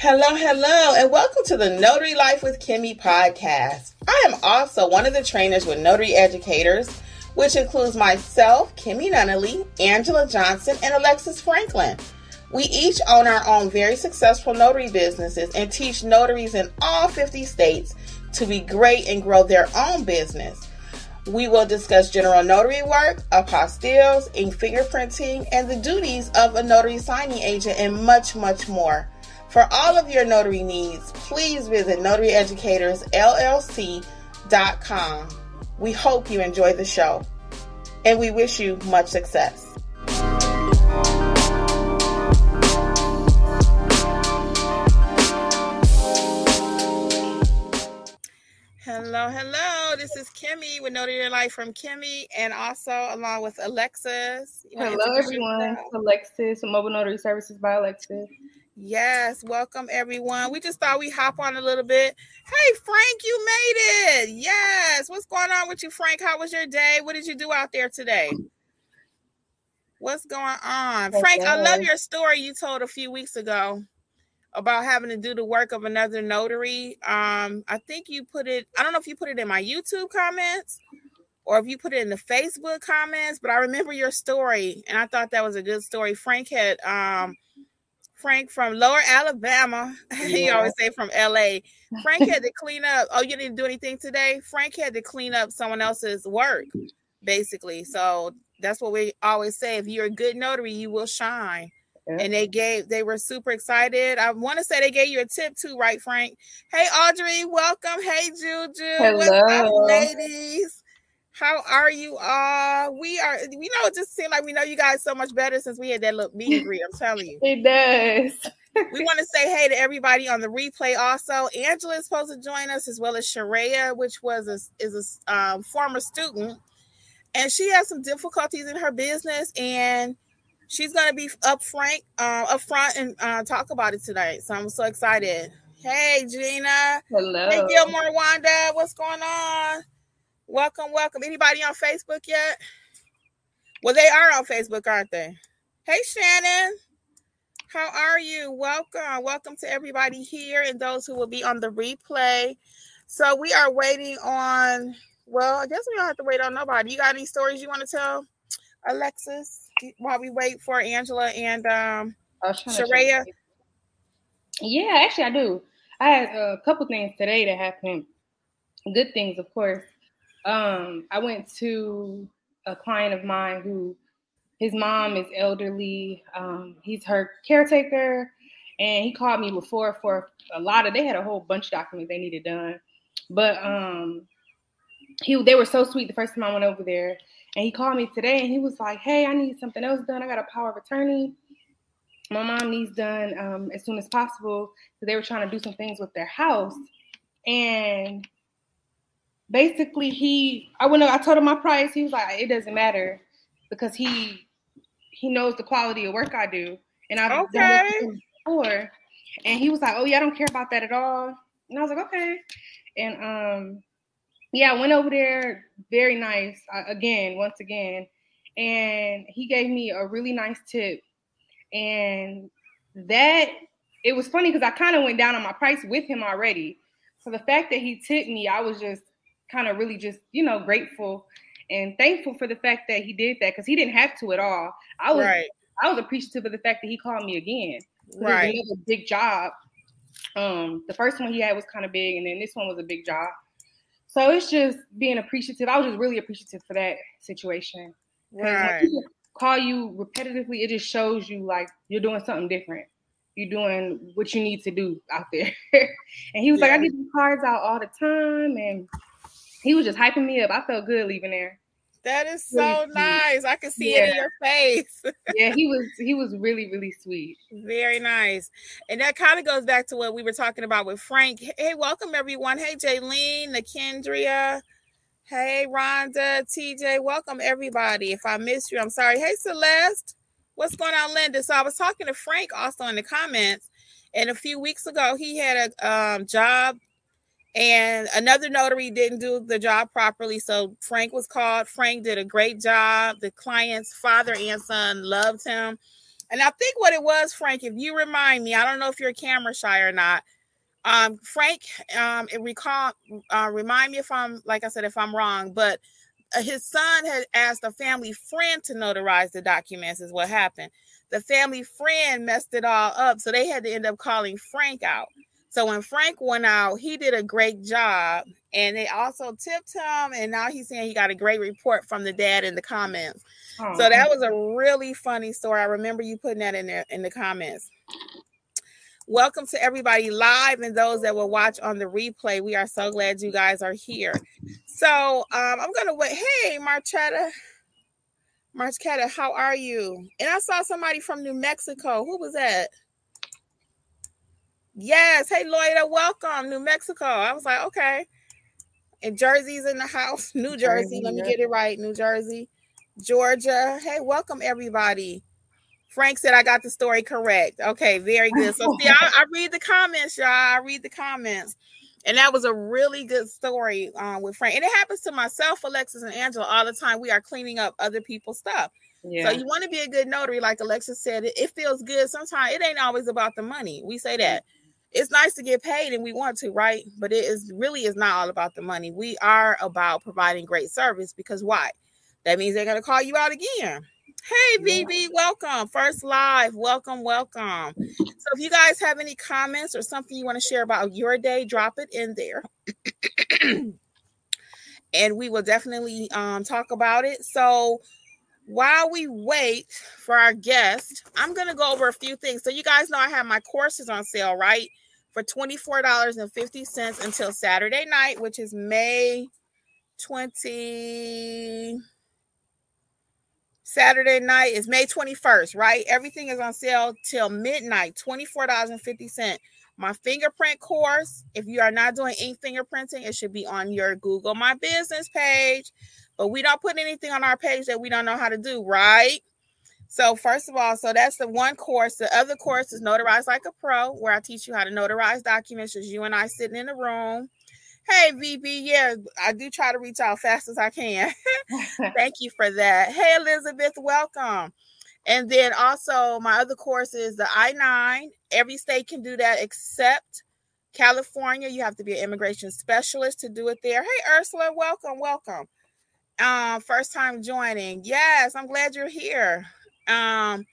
Hello, hello, and welcome to the Notary Life with Kimmi podcast. I am also one of the trainers with Notary Educators, which includes myself, Kimmi Nunnally, Angela Johnson, and Alexis Franklin. We each own our own very successful notary businesses and teach notaries in all 50 states to be great and grow their own business. We will discuss general notary work, apostilles, ink fingerprinting, and the duties of a notary signing agent, and much, much more. For all of your notary needs, please visit notaryeducatorsllc.com. We hope you enjoy the show and we wish you much success. Hello, hello. This is Kimmi with Notary Your Life from Kimmi, and also along with Alexis. Hello, everyone. Alexis, Mobile Notary Services by Alexis. Yes, welcome everyone. We just thought we hop on a little bit. Hey Frank, you made it. Yes. What's going on with you, Frank? How was your day? What did you do out there today? What's going on? Frank, I love your story you told a few weeks ago about having to do the work of another notary. Um, I think you put it, I don't know if you put it in my YouTube comments or if you put it in the Facebook comments, but I remember your story and I thought that was a good story. Frank had um Frank from Lower Alabama. Yeah. he always say from LA. Frank had to clean up. Oh, you didn't do anything today? Frank had to clean up someone else's work, basically. So that's what we always say. If you're a good notary, you will shine. Yeah. And they gave, they were super excited. I want to say they gave you a tip too, right, Frank? Hey, Audrey, welcome. Hey, Juju. Hello. What's up, ladies? How are you all? We are, we know, it just seems like we know you guys so much better since we had that little meet and greet. I'm telling you. It does. we want to say hey to everybody on the replay. Also, Angela is supposed to join us as well as Sharia, which was a, is a um, former student, and she has some difficulties in her business, and she's going to be up Frank uh, up front and uh, talk about it tonight. So I'm so excited. Hey, Gina. Hello. Hey, Gilmore Wanda. What's going on? Welcome, welcome. Anybody on Facebook yet? Well, they are on Facebook, aren't they? Hey, Shannon. How are you? Welcome. Welcome to everybody here and those who will be on the replay. So we are waiting on, well, I guess we don't have to wait on nobody. You got any stories you want to tell, Alexis, while we wait for Angela and um, Sharia? Yeah, actually, I do. I had a couple things today that happened. Good things, of course um, I went to a client of mine who his mom is elderly. Um, he's her caretaker, and he called me before for a lot of. They had a whole bunch of documents they needed done, but um, he they were so sweet the first time I went over there, and he called me today, and he was like, "Hey, I need something else done. I got a power of attorney." My mom needs done um, as soon as possible because they were trying to do some things with their house, and basically he I went I told him my price. He was like, it doesn't matter because he he knows the quality of work I do. And I've okay. done before. And he was like, Oh yeah, I don't care about that at all. And I was like, okay. And um yeah, I went over there, very nice, uh, again, once again. And he gave me a really nice tip. And that it was funny because I kind of went down on my price with him already. So the fact that he tipped me, I was just kind of really just, you know, grateful and thankful for the fact that he did that because he didn't have to at all. I was right. I was appreciative of the fact that he called me again. Right. It was a big job. Um, the first one he had was kind of big, and then this one was a big job. So it's just being appreciative. I was just really appreciative for that situation. Right. call you repetitively, it just shows you like you're doing something different. You're doing what you need to do out there. and he was yeah. like, I get these cards out all the time, and he was just hyping me up. I felt good leaving there. That is so really nice. I can see yeah. it in your face. yeah, he was he was really really sweet. Very nice. And that kind of goes back to what we were talking about with Frank. Hey, welcome everyone. Hey, Jaylene, Nakendria. Hey, Rhonda, TJ. Welcome everybody. If I missed you, I'm sorry. Hey, Celeste. What's going on, Linda? So I was talking to Frank also in the comments, and a few weeks ago he had a um, job and another notary didn't do the job properly. So Frank was called. Frank did a great job. The client's father and son loved him. And I think what it was, Frank, if you remind me, I don't know if you're camera shy or not. Um, Frank, um, recall, uh, remind me if I'm, like I said, if I'm wrong, but uh, his son had asked a family friend to notarize the documents, is what happened. The family friend messed it all up. So they had to end up calling Frank out. So when Frank went out, he did a great job. And they also tipped him. And now he's saying he got a great report from the dad in the comments. Oh. So that was a really funny story. I remember you putting that in there in the comments. Welcome to everybody live and those that will watch on the replay. We are so glad you guys are here. So um, I'm gonna wait. Hey, Marchetta. Marchetta, how are you? And I saw somebody from New Mexico. Who was that? Yes. Hey, Loida, welcome, New Mexico. I was like, okay. And Jersey's in the house. New Jersey. Let me get it right. New Jersey. Georgia. Hey, welcome, everybody. Frank said I got the story correct. Okay, very good. So see, I, I read the comments, y'all. I read the comments. And that was a really good story um, with Frank. And it happens to myself, Alexis, and Angela all the time. We are cleaning up other people's stuff. Yeah. So you want to be a good notary, like Alexis said. It, it feels good. Sometimes it ain't always about the money. We say that it's nice to get paid and we want to, right? But it is really is not all about the money. We are about providing great service because why? That means they're gonna call you out again. Hey BB, welcome. First live. Welcome, welcome. So if you guys have any comments or something you want to share about your day, drop it in there. and we will definitely um, talk about it. So while we wait for our guest, I'm going to go over a few things. So, you guys know I have my courses on sale, right? For $24.50 until Saturday night, which is May 20. Saturday night is May 21st, right? Everything is on sale till midnight, $24.50. My fingerprint course, if you are not doing ink fingerprinting, it should be on your Google My Business page but we don't put anything on our page that we don't know how to do, right? So, first of all, so that's the one course. The other course is Notarize Like a Pro, where I teach you how to notarize documents as you and I sitting in the room. Hey, VB, yeah, I do try to reach out fast as I can. Thank you for that. Hey, Elizabeth, welcome. And then also, my other course is the I 9. Every state can do that except California. You have to be an immigration specialist to do it there. Hey, Ursula, welcome, welcome um first time joining. Yes i'm glad you're here. Um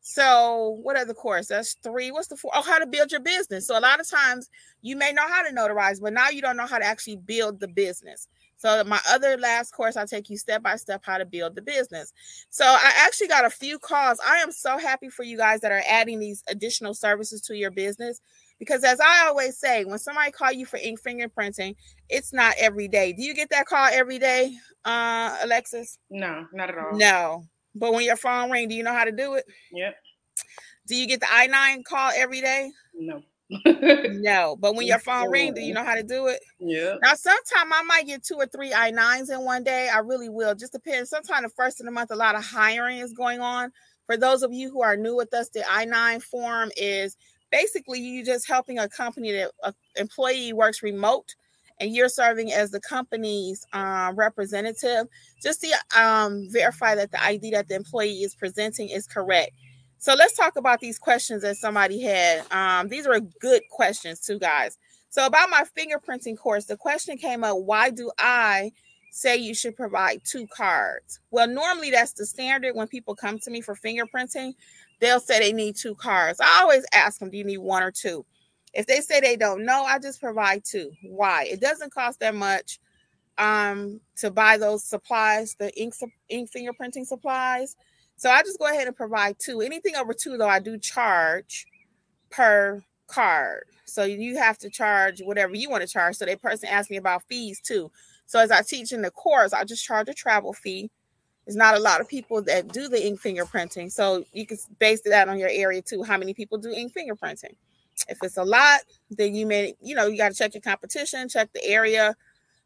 so what other course? That's three what's the four? Oh how to build your business. So a lot of times you may know how to notarize but now you don't know how to actually build the business. So my other last course i take you step by step how to build the business. So i actually got a few calls. I am so happy for you guys that are adding these additional services to your business because as I always say, when somebody call you for ink fingerprinting, it's not every day. Do you get that call every day, uh, Alexis? No, not at all. No. But when your phone ring, do you know how to do it? Yep. Do you get the I nine call every day? No. no, but when your phone ring, do you know how to do it? Yeah. Now, sometime I might get two or three I nines in one day. I really will. Just depends. Sometimes the first of the month, a lot of hiring is going on. For those of you who are new with us, the I nine form is basically you just helping a company that an employee works remote and you're serving as the company's uh, representative. Just to um, verify that the id that the employee is presenting is correct. So let's talk about these questions that somebody had. Um, these are good questions too guys. So about my fingerprinting course the question came up why do i say you should provide two cards? Well normally that's the standard when people come to me for fingerprinting they'll say they need two cards. I always ask them, do you need one or two? If they say they don't know, I just provide two. Why? It doesn't cost that much um, to buy those supplies, the ink, ink fingerprinting supplies. So I just go ahead and provide two. Anything over two, though, I do charge per card. So you have to charge whatever you want to charge. So that person asked me about fees too. So as I teach in the course, I just charge a travel fee there's not a lot of people that do the ink fingerprinting. So you can base that on your area too. How many people do ink fingerprinting? If it's a lot, then you may, you know, you got to check your competition, check the area.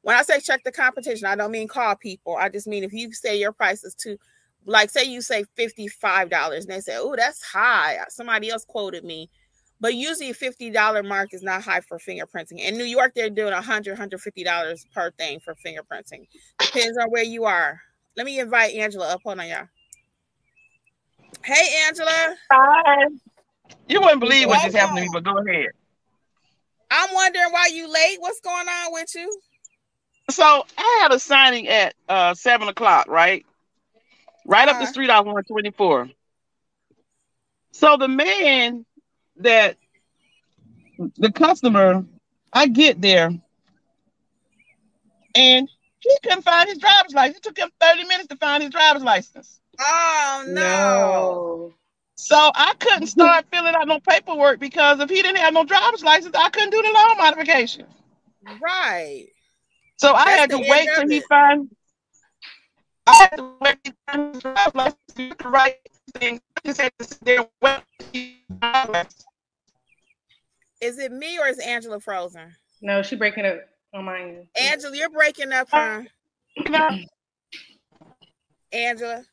When I say check the competition, I don't mean call people. I just mean if you say your price is too, like say you say $55 and they say, oh, that's high. Somebody else quoted me. But usually $50 mark is not high for fingerprinting. In New York, they're doing $100, $150 per thing for fingerprinting. Depends on where you are. Let me invite Angela up. Hold on, y'all. Hey, Angela. Hi. You wouldn't believe what just happened to me, but go ahead. I'm wondering why you late. What's going on with you? So I had a signing at uh, seven o'clock, right? Right uh-huh. up the street off 124. So the man that the customer, I get there and he couldn't find his driver's license. It took him 30 minutes to find his driver's license. Oh no. no. So I couldn't start filling out no paperwork because if he didn't have no driver's license, I couldn't do the loan modification. Right. So That's I had to wait till he find. I had to wait till his driver's license to do the right thing. I just had to sit there wait. Is it me or is Angela frozen? No, she breaking up on my. Angela, you're breaking up, huh? Angela,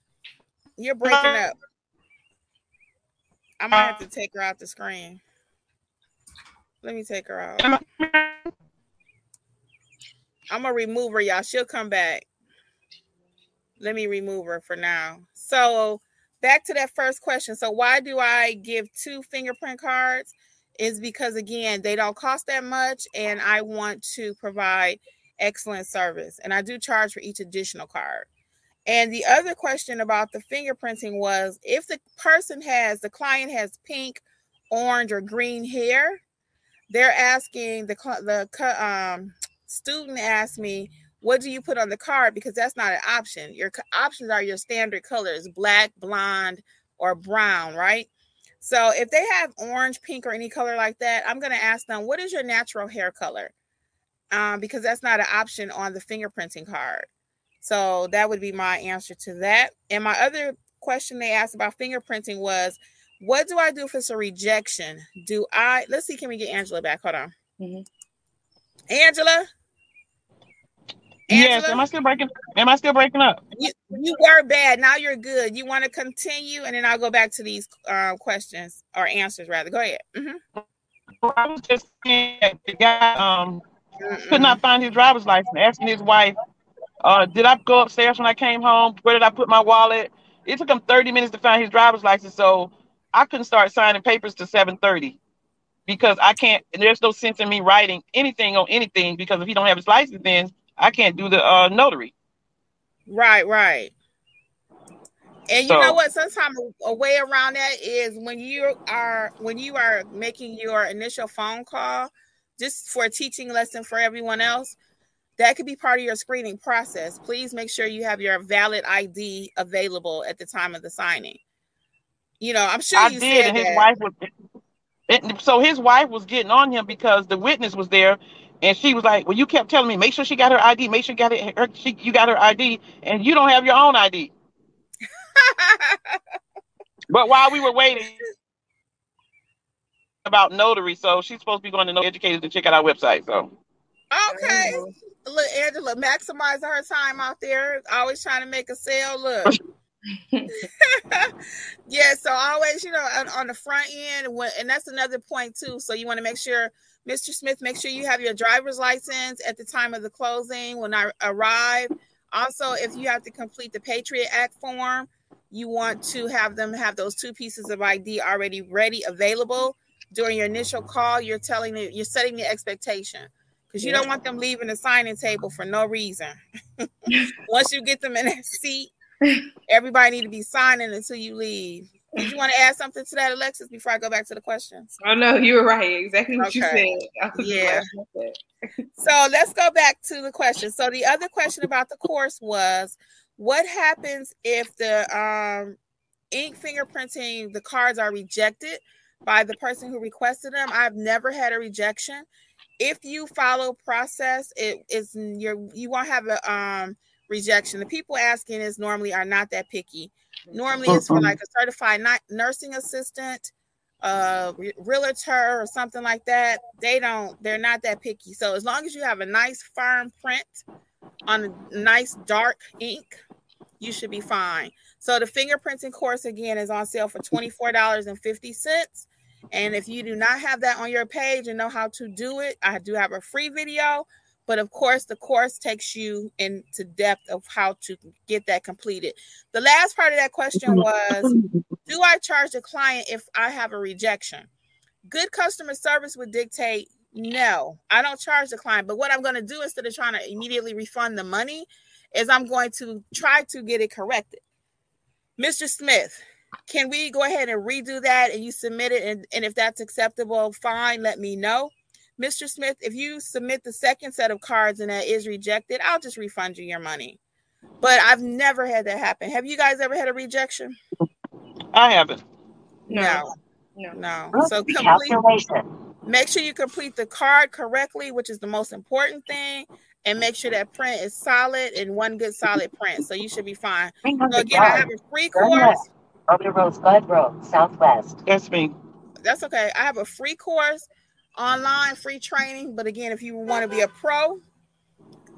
you're breaking up. I might have to take her out the screen. Let me take her out. I'm gonna remove her, y'all. She'll come back. Let me remove her for now. So back to that first question. So why do I give two fingerprint cards? Is because again, they don't cost that much, and I want to provide excellent service. And I do charge for each additional card. And the other question about the fingerprinting was if the person has, the client has pink, orange, or green hair, they're asking the the um, student asked me, "What do you put on the card?" Because that's not an option. Your options are your standard colors: black, blonde, or brown, right? So if they have orange, pink, or any color like that, I'm going to ask them, "What is your natural hair color?" Um, because that's not an option on the fingerprinting card. So that would be my answer to that. And my other question they asked about fingerprinting was, what do I do if it's a rejection? Do I, let's see, can we get Angela back? Hold on. Mm-hmm. Angela? Yes, am I still breaking? Am I still breaking up? You, you were bad. Now you're good. You want to continue, and then I'll go back to these uh, questions or answers rather. Go ahead. Mm-hmm. I was just saying that the guy um, could not find his driver's license, asking his wife uh, did I go upstairs when I came home? Where did I put my wallet? It took him 30 minutes to find his driver's license, so I couldn't start signing papers to 7:30 because I can't. There's no sense in me writing anything on anything because if he don't have his license, then I can't do the uh, notary. Right, right. And you so, know what? Sometimes a way around that is when you are when you are making your initial phone call, just for a teaching lesson for everyone else that could be part of your screening process. Please make sure you have your valid ID available at the time of the signing. You know, I'm sure I did, and his that. wife was. So his wife was getting on him because the witness was there, and she was like, "Well, you kept telling me make sure she got her ID, make sure you got it, her, she, you got her ID, and you don't have your own ID." but while we were waiting about notary, so she's supposed to be going to know educators to check out our website. So okay, look, Angela, maximizing her time out there, always trying to make a sale. Look. yeah, so always, you know, on, on the front end, when, and that's another point too. So you want to make sure, Mr. Smith, make sure you have your driver's license at the time of the closing when I arrive. Also, if you have to complete the Patriot Act form, you want to have them have those two pieces of ID already ready, available during your initial call. You're telling it, you're setting the expectation because you don't want them leaving the signing table for no reason. Once you get them in that seat, everybody need to be signing until you leave. Did you want to add something to that, Alexis, before I go back to the questions? Oh no, you were right. Exactly what okay. you said. Yeah. so let's go back to the question. So the other question about the course was, what happens if the um, ink fingerprinting the cards are rejected by the person who requested them? I've never had a rejection if you follow process, it is your you won't have a um rejection. The people asking is normally are not that picky. Normally, it's for like a certified nursing assistant, uh, realtor, or something like that. They don't. They're not that picky. So as long as you have a nice firm print on a nice dark ink, you should be fine. So the fingerprinting course again is on sale for twenty four dollars and fifty cents. And if you do not have that on your page and know how to do it, I do have a free video But of course, the course takes you into depth of how to get that completed. The last part of that question was Do I charge the client if I have a rejection? Good customer service would dictate no, I don't charge the client. But what I'm going to do instead of trying to immediately refund the money is I'm going to try to get it corrected. Mr. Smith, can we go ahead and redo that and you submit it? And, and if that's acceptable, fine, let me know. Mr. Smith, if you submit the second set of cards and that is rejected, I'll just refund you your money. But I've never had that happen. Have you guys ever had a rejection? I haven't. No. No. No. no. So complete, make sure you complete the card correctly, which is the most important thing, and make sure that print is solid and one good solid print. So you should be fine. So again, I have a free course. Over the road, Spud Road, Southwest. That's me. That's okay. I have a free course online, free training. But again, if you want to be a pro,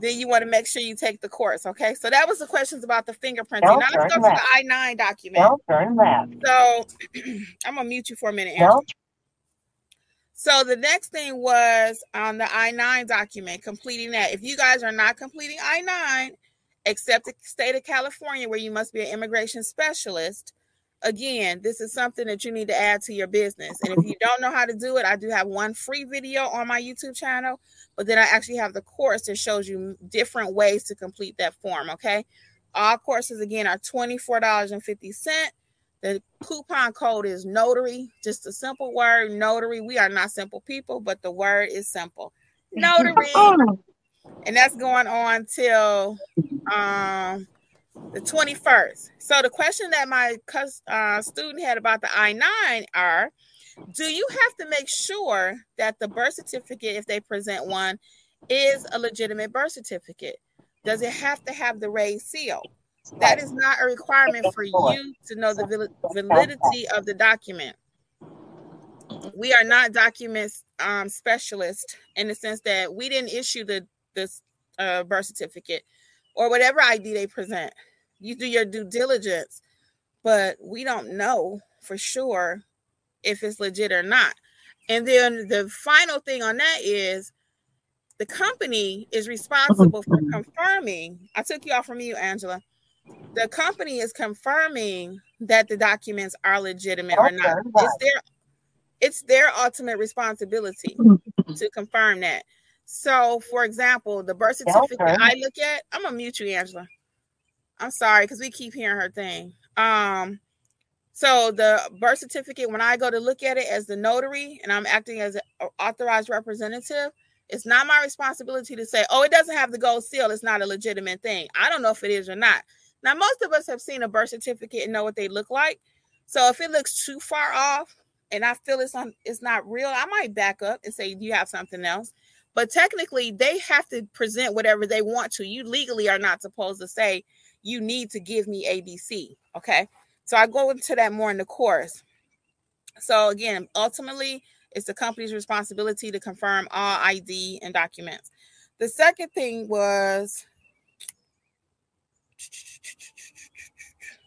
then you want to make sure you take the course. Okay. So that was the questions about the fingerprinting. Now let's go left. to the I 9 document. Don't turn left. So I'm going to mute you for a minute. So the next thing was on the I 9 document, completing that. If you guys are not completing I 9, except the state of California, where you must be an immigration specialist, again, this is something that you need to add to your business. And if you don't know how to do it, I do have one free video on my YouTube channel, but then I actually have the course that shows you different ways to complete that form. Okay. All courses again are $24.50. The coupon code is notary, just a simple word, notary. We are not simple people, but the word is simple. Notary. and that's going on till um the 21st. So the question that my uh, student had about the I-9 are, do you have to make sure that the birth certificate, if they present one, is a legitimate birth certificate? Does it have to have the raised seal? That is not a requirement for you to know the validity of the document. We are not document um, specialists in the sense that we didn't issue the this uh, birth certificate or whatever ID they present you do your due diligence, but we don't know for sure if it's legit or not. And then the final thing on that is the company is responsible for confirming. I took you off from you, Angela. The company is confirming that the documents are legitimate or not. It's their it's their ultimate responsibility to confirm that. So, for example, the birth certificate I look at, I'm gonna mute you, Angela. I'm sorry because we keep hearing her thing. Um, so the birth certificate, when I go to look at it as the notary and I'm acting as an authorized representative, it's not my responsibility to say, oh, it doesn't have the gold seal. It's not a legitimate thing. I don't know if it is or not. Now, most of us have seen a birth certificate and know what they look like. So if it looks too far off and I feel it's on, it's not real, I might back up and say, you have something else? But technically, they have to present whatever they want to. You legally are not supposed to say you need to give me ABC. Okay. So I go into that more in the course. So again, ultimately, it's the company's responsibility to confirm all ID and documents. The second thing was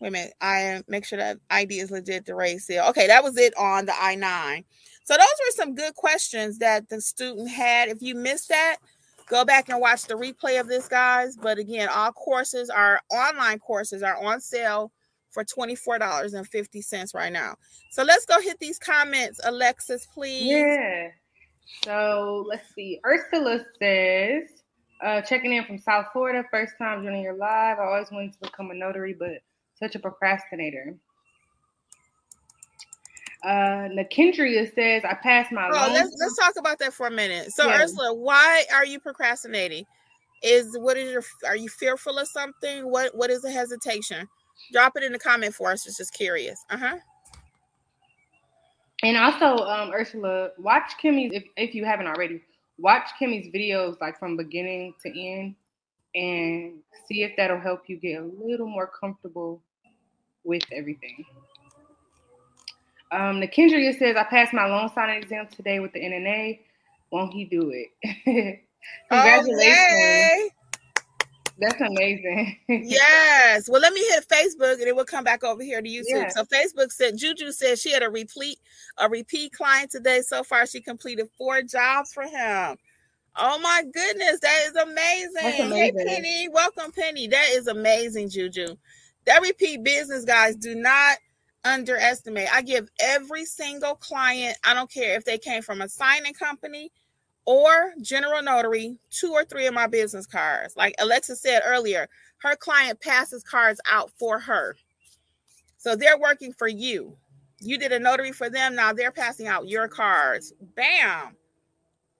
wait a minute, I make sure that ID is legit the raise seal. Okay, that was it on the I-9. So those were some good questions that the student had. If you missed that, Go back and watch the replay of this, guys. But again, all courses, our online courses, are on sale for $24.50 right now. So let's go hit these comments. Alexis, please. Yeah. So let's see. Ursula says, uh, checking in from South Florida, first time joining your live. I always wanted to become a notary, but such a procrastinator. Uh, Nakendria says, "I passed my." Oh, let's let's talk about that for a minute. So, yeah. Ursula, why are you procrastinating? Is what is your? Are you fearful of something? What What is the hesitation? Drop it in the comment for us. It's just curious. Uh huh. And also, um, Ursula, watch Kimmi's if if you haven't already. Watch Kimmi's videos like from beginning to end, and see if that'll help you get a little more comfortable with everything. Um, Nakendria says, I passed my loan signing exam today with the NNA. Won't he do it? Congratulations. That's amazing. yes. Well, let me hit Facebook and it will come back over here to YouTube. Yeah. So Facebook said Juju said she had a repeat a repeat client today. So far, she completed four jobs for him. Oh my goodness, that is amazing. amazing. Hey Penny, welcome Penny. That is amazing, Juju. That repeat business, guys, do not underestimate. I give every single client, I don't care if they came from a signing company or general notary, two or three of my business cards. Like Alexa said earlier, her client passes cards out for her. So they're working for you. You did a notary for them. Now they're passing out your cards. Bam.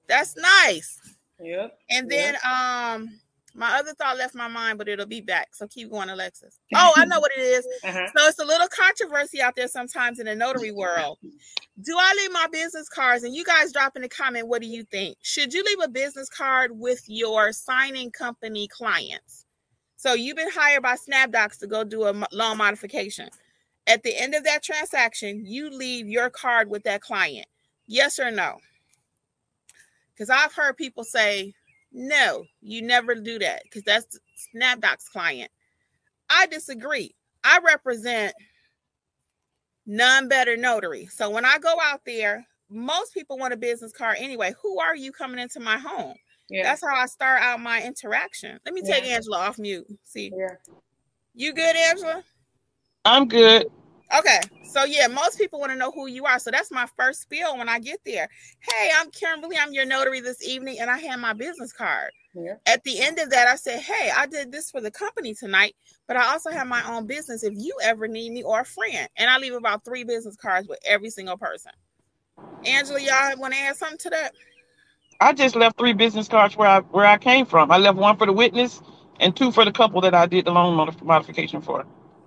That's nice. Yep. And then yep. um my other thought left my mind, but it'll be back. So keep going, Alexis. Oh, I know what it is. Uh-huh. So it's a little controversy out there sometimes in the notary world. Do I leave my business cards? And you guys drop in the comment, what do you think? Should you leave a business card with your signing company clients? So you've been hired by Snapdocs to go do a loan modification. At the end of that transaction, you leave your card with that client. Yes or no? Because I've heard people say, no, you never do that because that's Snapdocs client. I disagree. I represent none better notary. So when I go out there, most people want a business card anyway. Who are you coming into my home? Yeah. That's how I start out my interaction. Let me take yeah. Angela off mute. See, yeah. you good, Angela? I'm good. Okay, so yeah, most people want to know who you are. So that's my first spiel when I get there. Hey, I'm Kimberly. I'm your notary this evening, and I hand my business card. Yeah. At the end of that, I said, Hey, I did this for the company tonight, but I also have my own business if you ever need me or a friend. And I leave about three business cards with every single person. Angela, y'all want to add something to that? I just left three business cards where I where I came from. I left one for the witness and two for the couple that I did the loan modification for.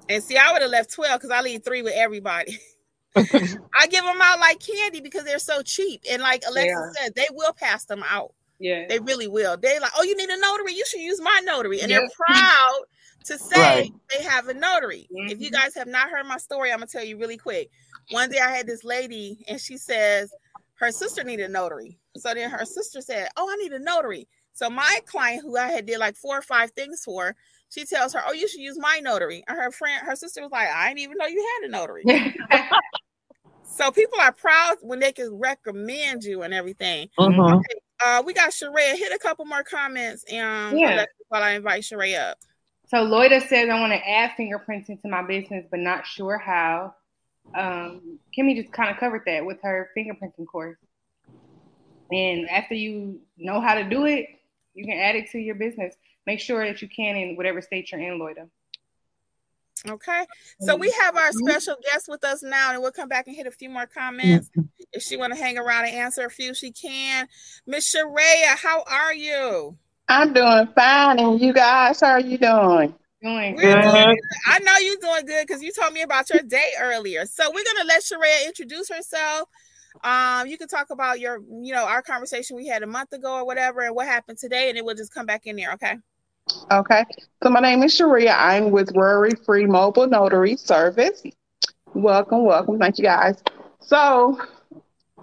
And see, I would have left 12 because I leave three with everybody. I give them out like candy because they're so cheap. And like Alexa said, they will pass them out. Yeah. They really will. They like, oh, you need a notary? You should use my notary. And yep. they're proud to say right. they have a notary. Mm-hmm. If you mm-hmm. guys have not heard my story, I'm gonna tell you really quick. One day I had this lady and she says her sister needed a notary. So then her sister said, Oh, I need a notary. So my client who I had did like four or five things for, she tells her, "Oh, you should use my notary." And her friend, her sister was like, "I didn't even know you had a notary." so people are proud when they can recommend you and everything. Mm-hmm. Okay, uh, we got Sheree. Hit a couple more comments, and yeah. while I invite Sheree up. So Loida says, "I want to add fingerprints into my business, but not sure how." Um, Kimmi just kind of covered that with her fingerprinting course. And after you know how to do it, you can add it to your business make sure that you can in whatever state you're in, Loida. Okay, so we have our special guest with us now, and we'll come back and hit a few more comments. If she want to hang around and answer a few, she can. Miss Sharaya, how are you? I'm doing fine, and you guys, how are you doing? Doing good. Doing I know you're doing good because you told me about your day earlier. So we're gonna let Sharaya introduce herself. Um, you can talk about your, you know, our conversation we had a month ago or whatever, and what happened today, and then we'll just come back in there. Okay. Okay. So my name is Sharia. I'm with Worry Free Mobile Notary Service. Welcome, welcome. Thank you guys. So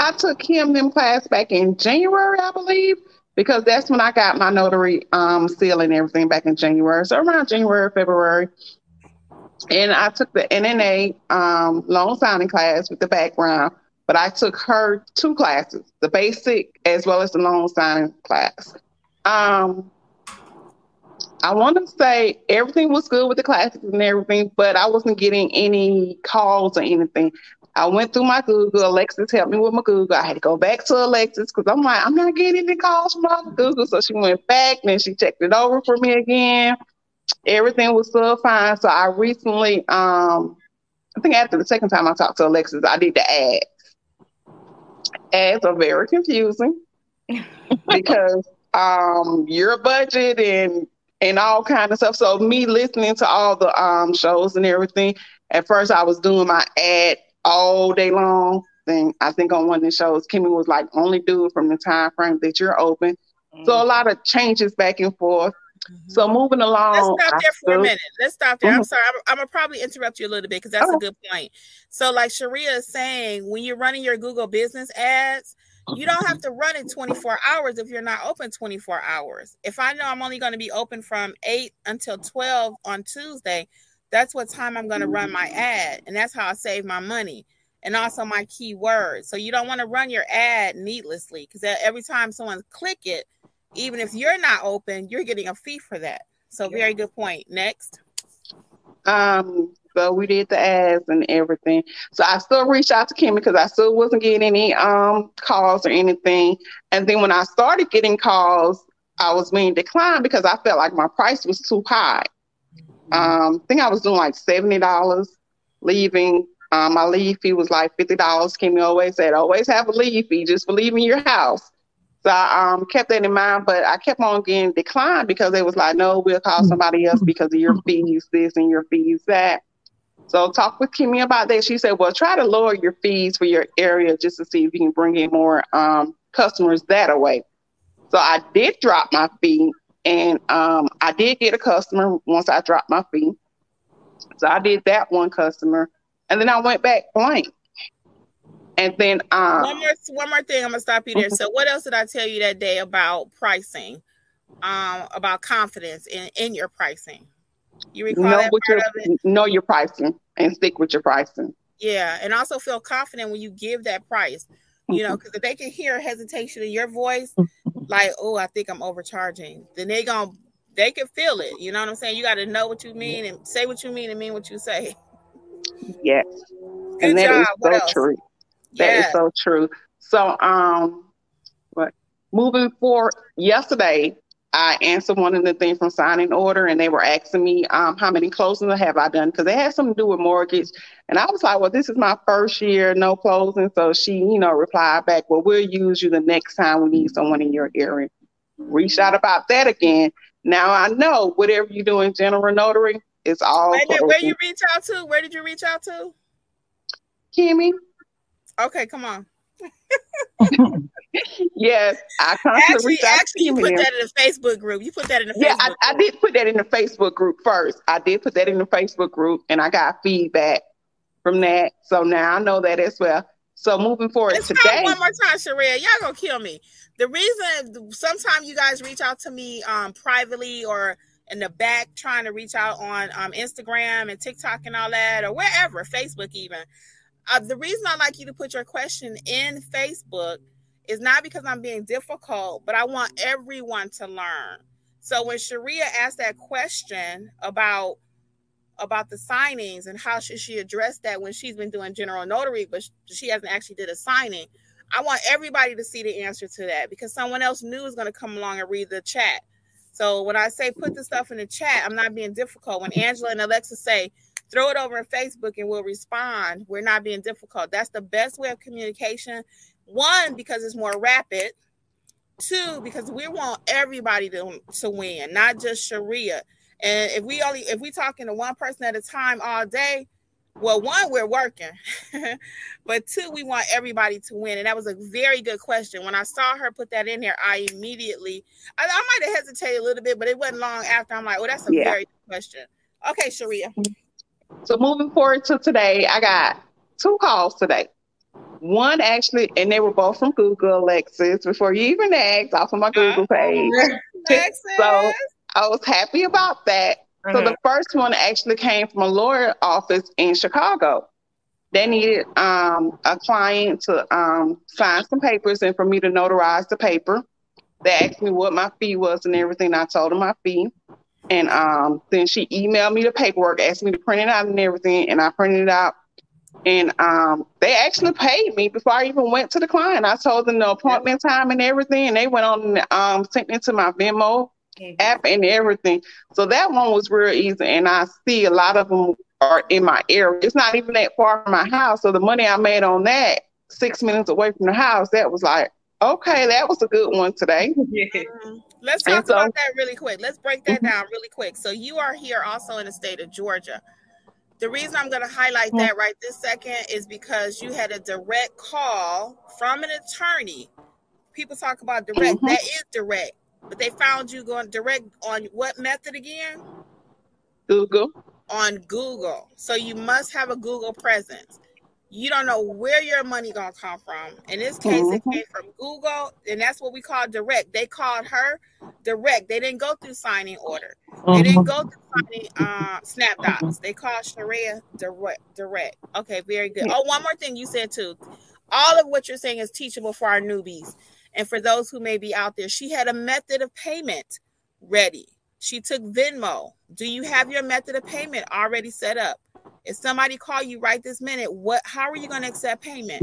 I took him them class back in January, I believe, because that's when I got my notary um, seal and everything back in January. So around January, February. And I took the NNA um, loan signing class with the background, but I took her two classes, the basic as well as the loan signing class. Um, I want to say everything was good with the classes and everything, but I wasn't getting any calls or anything. I went through my Google. Alexis helped me with my Google. I had to go back to Alexis because I'm like, I'm not getting any calls from my Google. So she went back, then she checked it over for me again. Everything was still fine. So I recently, um, I think after the second time I talked to Alexis, I did the ads. Ads are very confusing because um, your budget and and all kind of stuff. So me listening to all the um shows and everything. At first, I was doing my ad all day long. Then I think on one of the shows, Kimmi was like, "Only do it from the time frame that you're open." Mm-hmm. So a lot of changes back and forth. Mm-hmm. So moving along. Let's stop there for a minute. Let's stop there. Mm-hmm. I'm sorry. I'm, I'm, gonna probably interrupt you a little bit because that's a good point. So, like Sharia is saying, when you're running your Google business ads, you don't have to run it 24 hours if you're not open 24 hours. If I know I'm only going to be open from 8 until 12 on Tuesday, that's what time I'm going to run my ad. And that's how I save my money and also my keywords. So you don't want to run your ad needlessly because every time someone click it, even if you're not open, you're getting a fee for that. So very good point. Next. Um, so we did the ads and everything. So I still reached out to Kimmi because I still wasn't getting any um calls or anything. And then when I started getting calls, I was being declined because I felt like my price was too high. Um, I think I was doing like seventy dollars leaving. Um, my leave fee was like fifty dollars. Kimmi always said, always have a leave fee just for leaving your house. So I um, kept that in mind, but I kept on getting declined because they was like, no, we'll call somebody else because of your fees this and your fees that. So talk with Kimmi about that. She said, well, try to lower your fees for your area just to see if you can bring in more um, customers that way. So I did drop my fee and um, I did get a customer once I dropped my fee. So I did that one customer and then I went back blank. And then um, one more one more thing, I'm gonna stop you there. So what else did I tell you that day about pricing? Um, about confidence in, in your pricing. You recall know that your? Know your pricing and stick with your pricing. Yeah, and also feel confident when you give that price. You know, because if they can hear hesitation in your voice, like, oh, I think I'm overcharging, then they gonna they can feel it. You know what I'm saying? You got to know what you mean and say what you mean and mean what you say. Yes, Good and that job. is What so else? true. That is Yeah. so true. So, um, but moving forward, yesterday I answered one of the things from signing order, and they were asking me, um, how many closings have I done? Because they had something to do with mortgage, and I was like, well, this is my first year, no closing. So she, you know, replied back, well, we'll use you the next time we need someone in your area. Reached out about that again. Now I know whatever you do in general notary, it's all Wait where you reach out to? Where did you reach out to? Kimmi. Okay, come on. Yes, I Actually, reach out to actually, you put that in the Facebook group. You put that in the Yeah, Facebook. I, I did put that in the Facebook group first. I did put that in the Facebook group, and I got feedback from that. So now I know that as well. So moving forward Let's today, one more time, Sharia. Y'all gonna kill me. The reason sometimes you guys reach out to me um, privately or in the back trying to reach out on um, Instagram and TikTok and all that, or wherever, Facebook even. Uh, the reason I like you to put your question in Facebook is not because I'm being difficult, but I want everyone to learn. So when Sharia asked that question about about the signings and how should she address that when she's been doing general notary, but she hasn't actually did a signing. I want everybody to see the answer to that because someone else new is going to come along and read the chat. So when I say put the stuff in the chat, I'm not being difficult. When Angela and Alexa say throw it over in Facebook and we'll respond, we're not being difficult. That's the best way of communication. One, because it's more rapid. Two, because we want everybody to, to win, not just Sharia. And if we only if we talking to one person at a time all day, well, one, we're working. but two, we want everybody to win. And that was a very good question. When I saw her put that in there, I immediately I, I might have hesitated a little bit, but it wasn't long after. I'm like, oh, that's a Yeah. very good question. Okay, Sharia. Mm-hmm. So moving forward to today, I got two calls today. One actually, and they were both from Google, Alexis. Before you even asked, off of my Google page. Alexis. So I was happy about that. So Mhm. the first one actually came from a lawyer office in Chicago. They needed um, a client to um, sign some papers and for me to notarize the paper. They asked me what my fee was and everything. I told them my fee. And um, then she emailed me the paperwork, asked me to print it out and everything. And I printed it out. And um, they actually paid me before I even went to the client. I told them the appointment time and everything. And they went on and um, sent it to my Venmo Mhm. app and everything. So that one was real easy. And I see a lot of them are in my area. It's not even that far from my house. So the money I made on that, six minutes away from the house, that was like, okay, that was a good one today. Yeah. Let's talk so- about that really quick. Let's break that Mhm. down really quick. So you are here also in the state of Georgia. The reason I'm going to highlight that right this second is because you had a direct call from an attorney. People talk about direct. Mhm. That is direct. But they found you going direct on what method again? Google. On Google. So you must have a Google presence. You don't know where your money gonna come from. In this case, it Mhm. came from Google, and that's what we call direct. They called her direct. They didn't go through signing order. They didn't go through signing uh, Snapdocs. They called Sharia direct. Direct. Okay, very good. Oh, one more thing you said too. All of what you're saying is teachable for our newbies. And for those who may be out there, she had a method of payment ready. She took Venmo. Do you have your method of payment already set up? If somebody call you right this minute, what how are you going to accept payment?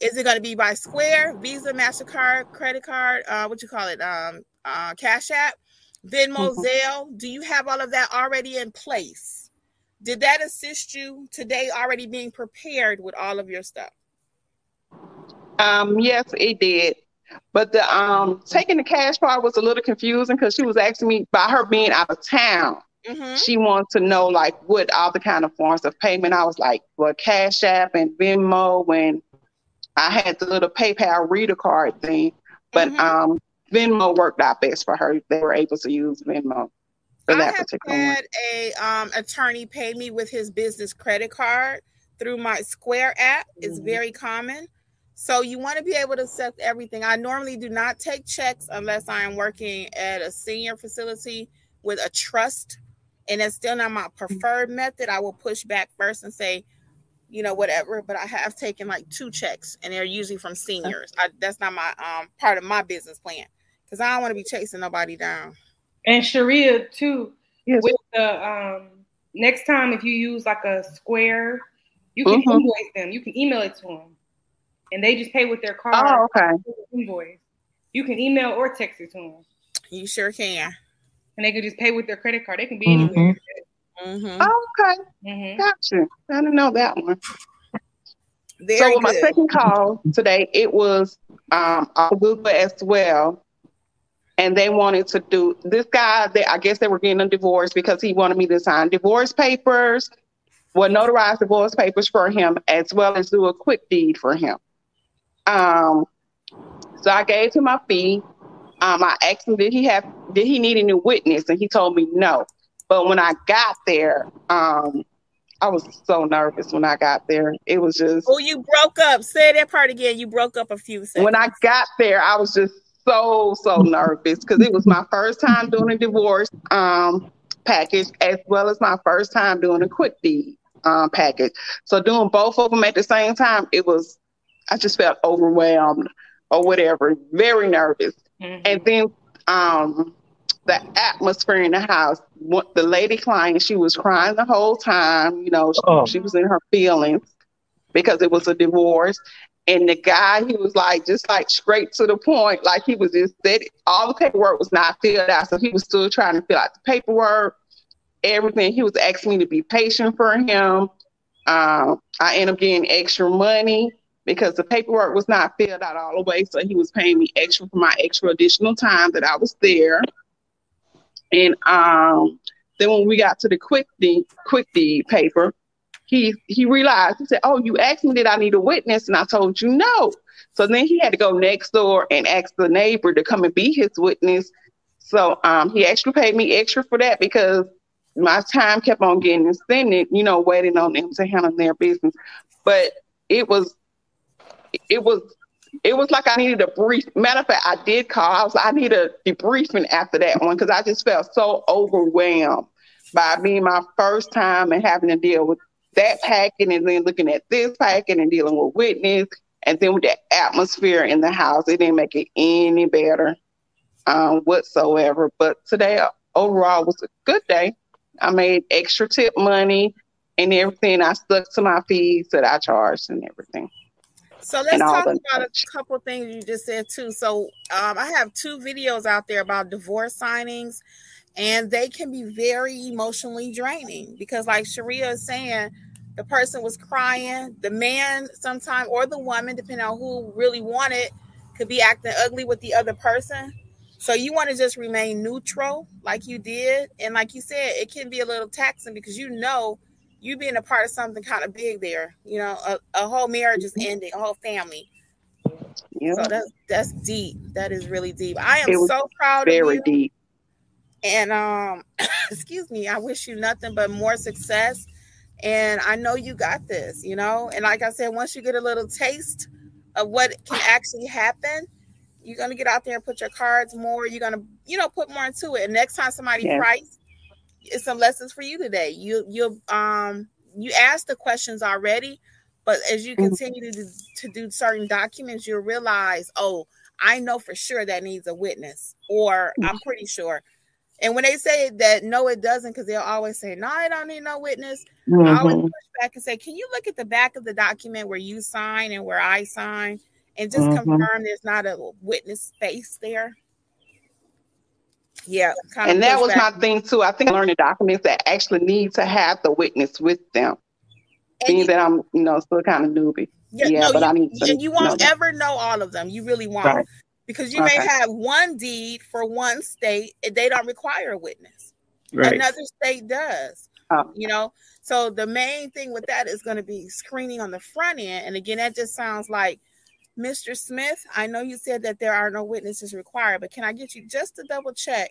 Is it going to be by Square, Visa, Mastercard, credit card, uh, what you call it, um, uh, Cash App, Venmo, Mhm. Zelle? Do you have all of that already in place? Did that assist you today, already being prepared with all of your stuff? Um, yes, it did. But the um taking the cash part was a little confusing because she was asking me by her being out of town. Mm-hmm. She wanted to know like what all the kind of forms of payment. I was like, well, Cash App and Venmo and I had the little PayPal reader card thing. But Mhm. um Venmo worked out best for her. They were able to use Venmo for I that have particular one. had a um, attorney pay me with his business credit card through my Square app. It's Mhm. very common. So you want to be able to accept everything. I normally do not take checks unless I am working at a senior facility with a trust, and it's still not my preferred method. I will push back first and say, you know, whatever. But I have taken like two checks, and they're usually from seniors. I, that's not my um, part of my business plan because I don't want to be chasing nobody down. And Sharia too. Yes. With the um, next time, if you use like a Square, you can Mhm. invoice them. You can email it to them, and they just pay with their card. Oh, okay. Invoice. You can email or text it to them, You sure can. And they can just pay with their credit card. They can be Mhm. anywhere. Mm-hmm. Oh, okay. hmm Gotcha. I didn't know that one. Very so with my second call today, it was um Google as well. And they wanted to do this guy, they I guess they were getting a divorce because he wanted me to sign divorce papers, well, notarize divorce papers for him, as well as do a quick deed for him. Um so I gave him my fee. Um, I asked him did he have did he need any witness, and he told me no. But when I got there, um, I was so nervous when I got there. It was just Oh, you broke up. Say that part again. You broke up a few seconds. when I got there, I was just so so nervous because it was my first time doing a divorce um, package as well as my first time doing a quick deed um, package. So doing both of them at the same time, it was I just felt overwhelmed or whatever, very nervous. Mhm. And then um, the atmosphere in the house. What the lady client, she was crying the whole time. You know, she, Oh. she was in her feelings because it was a divorce. And the guy, he was like, just like straight to the point. Like he was just that all the paperwork was not filled out. So he was still trying to fill out the paperwork, everything. He was asking me to be patient for him. Um, I ended up getting extra money because the paperwork was not filled out all the way. So he was paying me extra for my extra additional time that I was there. And um, then when we got to the quick deed, quick deed paper, he he realized he said, "Oh, you asked me did I need a witness, and I told you no." So then he had to go next door and ask the neighbor to come and be his witness. So um, he actually paid me extra for that because my time kept on getting extended, you know, waiting on them to handle their business. But it was, it was, it was like I needed a brief. Matter of fact, I did call. I was, I need a debriefing after that one because I just felt so overwhelmed by being my first time and having to deal with that packing and then looking at this packing and dealing with witness and then with the atmosphere in the house. It didn't make it any better um, whatsoever. But today overall was a good day. I made extra tip money and everything. I stuck to my fees that I charged and everything. So let's talk about a couple things you just said too. So um, I have two videos out there about divorce signings, and they can be very emotionally draining because, like Sharia is saying, the person was crying. The man, sometime or the woman, depending on who really wanted, could be acting ugly with the other person. So you want to just remain neutral, like you did, and like you said, it can be a little taxing because you know you being a part of something kind of big there. You know, a, a whole marriage is ending, a whole family. Yeah, So that's that's deep. That is really deep. I am so proud of you. very deep. And um, excuse me, I wish you nothing but more success. And I know you got this, you know. And like I said, once you get a little taste of what can actually happen, you're gonna get out there and put your cards more. You're gonna, you know, put more into it. And next time somebody Yes. price, some lessons for you today. You you um you asked the questions already, But as you Mhm. continue to, to do certain documents, you'll realize, oh, I know for sure that needs a witness, or I'm pretty sure. And when they say that no, it doesn't, because they'll always say, no, I don't need no witness. I always Mhm. push back and say, can you look at the back of the document where you sign and where I sign and just confirm there's not a witness space there? Yeah. kind of And that was back. my thing too. I think the documents that actually need to have the witness with them. And Being you- that I'm, you know, still kind of newbie. Yeah, Yeah, no, but you, I need to you won't that. ever know all of them. You really won't. Right. Because you may have one deed for one state, and they don't require a witness. Right. Another state does. Oh. You know, so the main thing with that is going to be screening on the front end. And again, that just sounds like Mr. Smith. I know you said that there are no witnesses required, but can I get you just to double check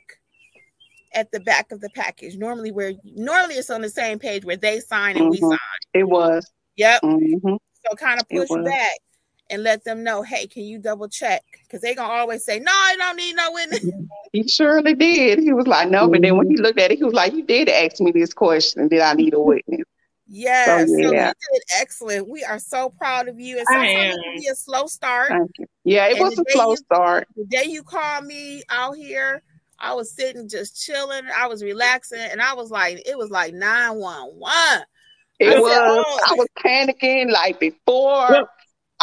at the back of the package? Normally, where normally it's on the same page where they sign and we Mhm. sign. It was. Yep. hmm So kind of push back and let them know, hey, can you double check? Because they're gonna always say, No, I don't need no witness. He surely did. He was like, no, but then when he looked at it, he was like, you did ask me this question. Did I need a witness? Yes, so yeah. you did excellent. We are so proud of you. And I sometimes it can be a slow start. Thank you. Yeah, it And was a slow you- start. The day you called me out here, I was sitting just chilling. I was relaxing, and I was like, it was like 911. It I said, was. oh. I was panicking like before. Well-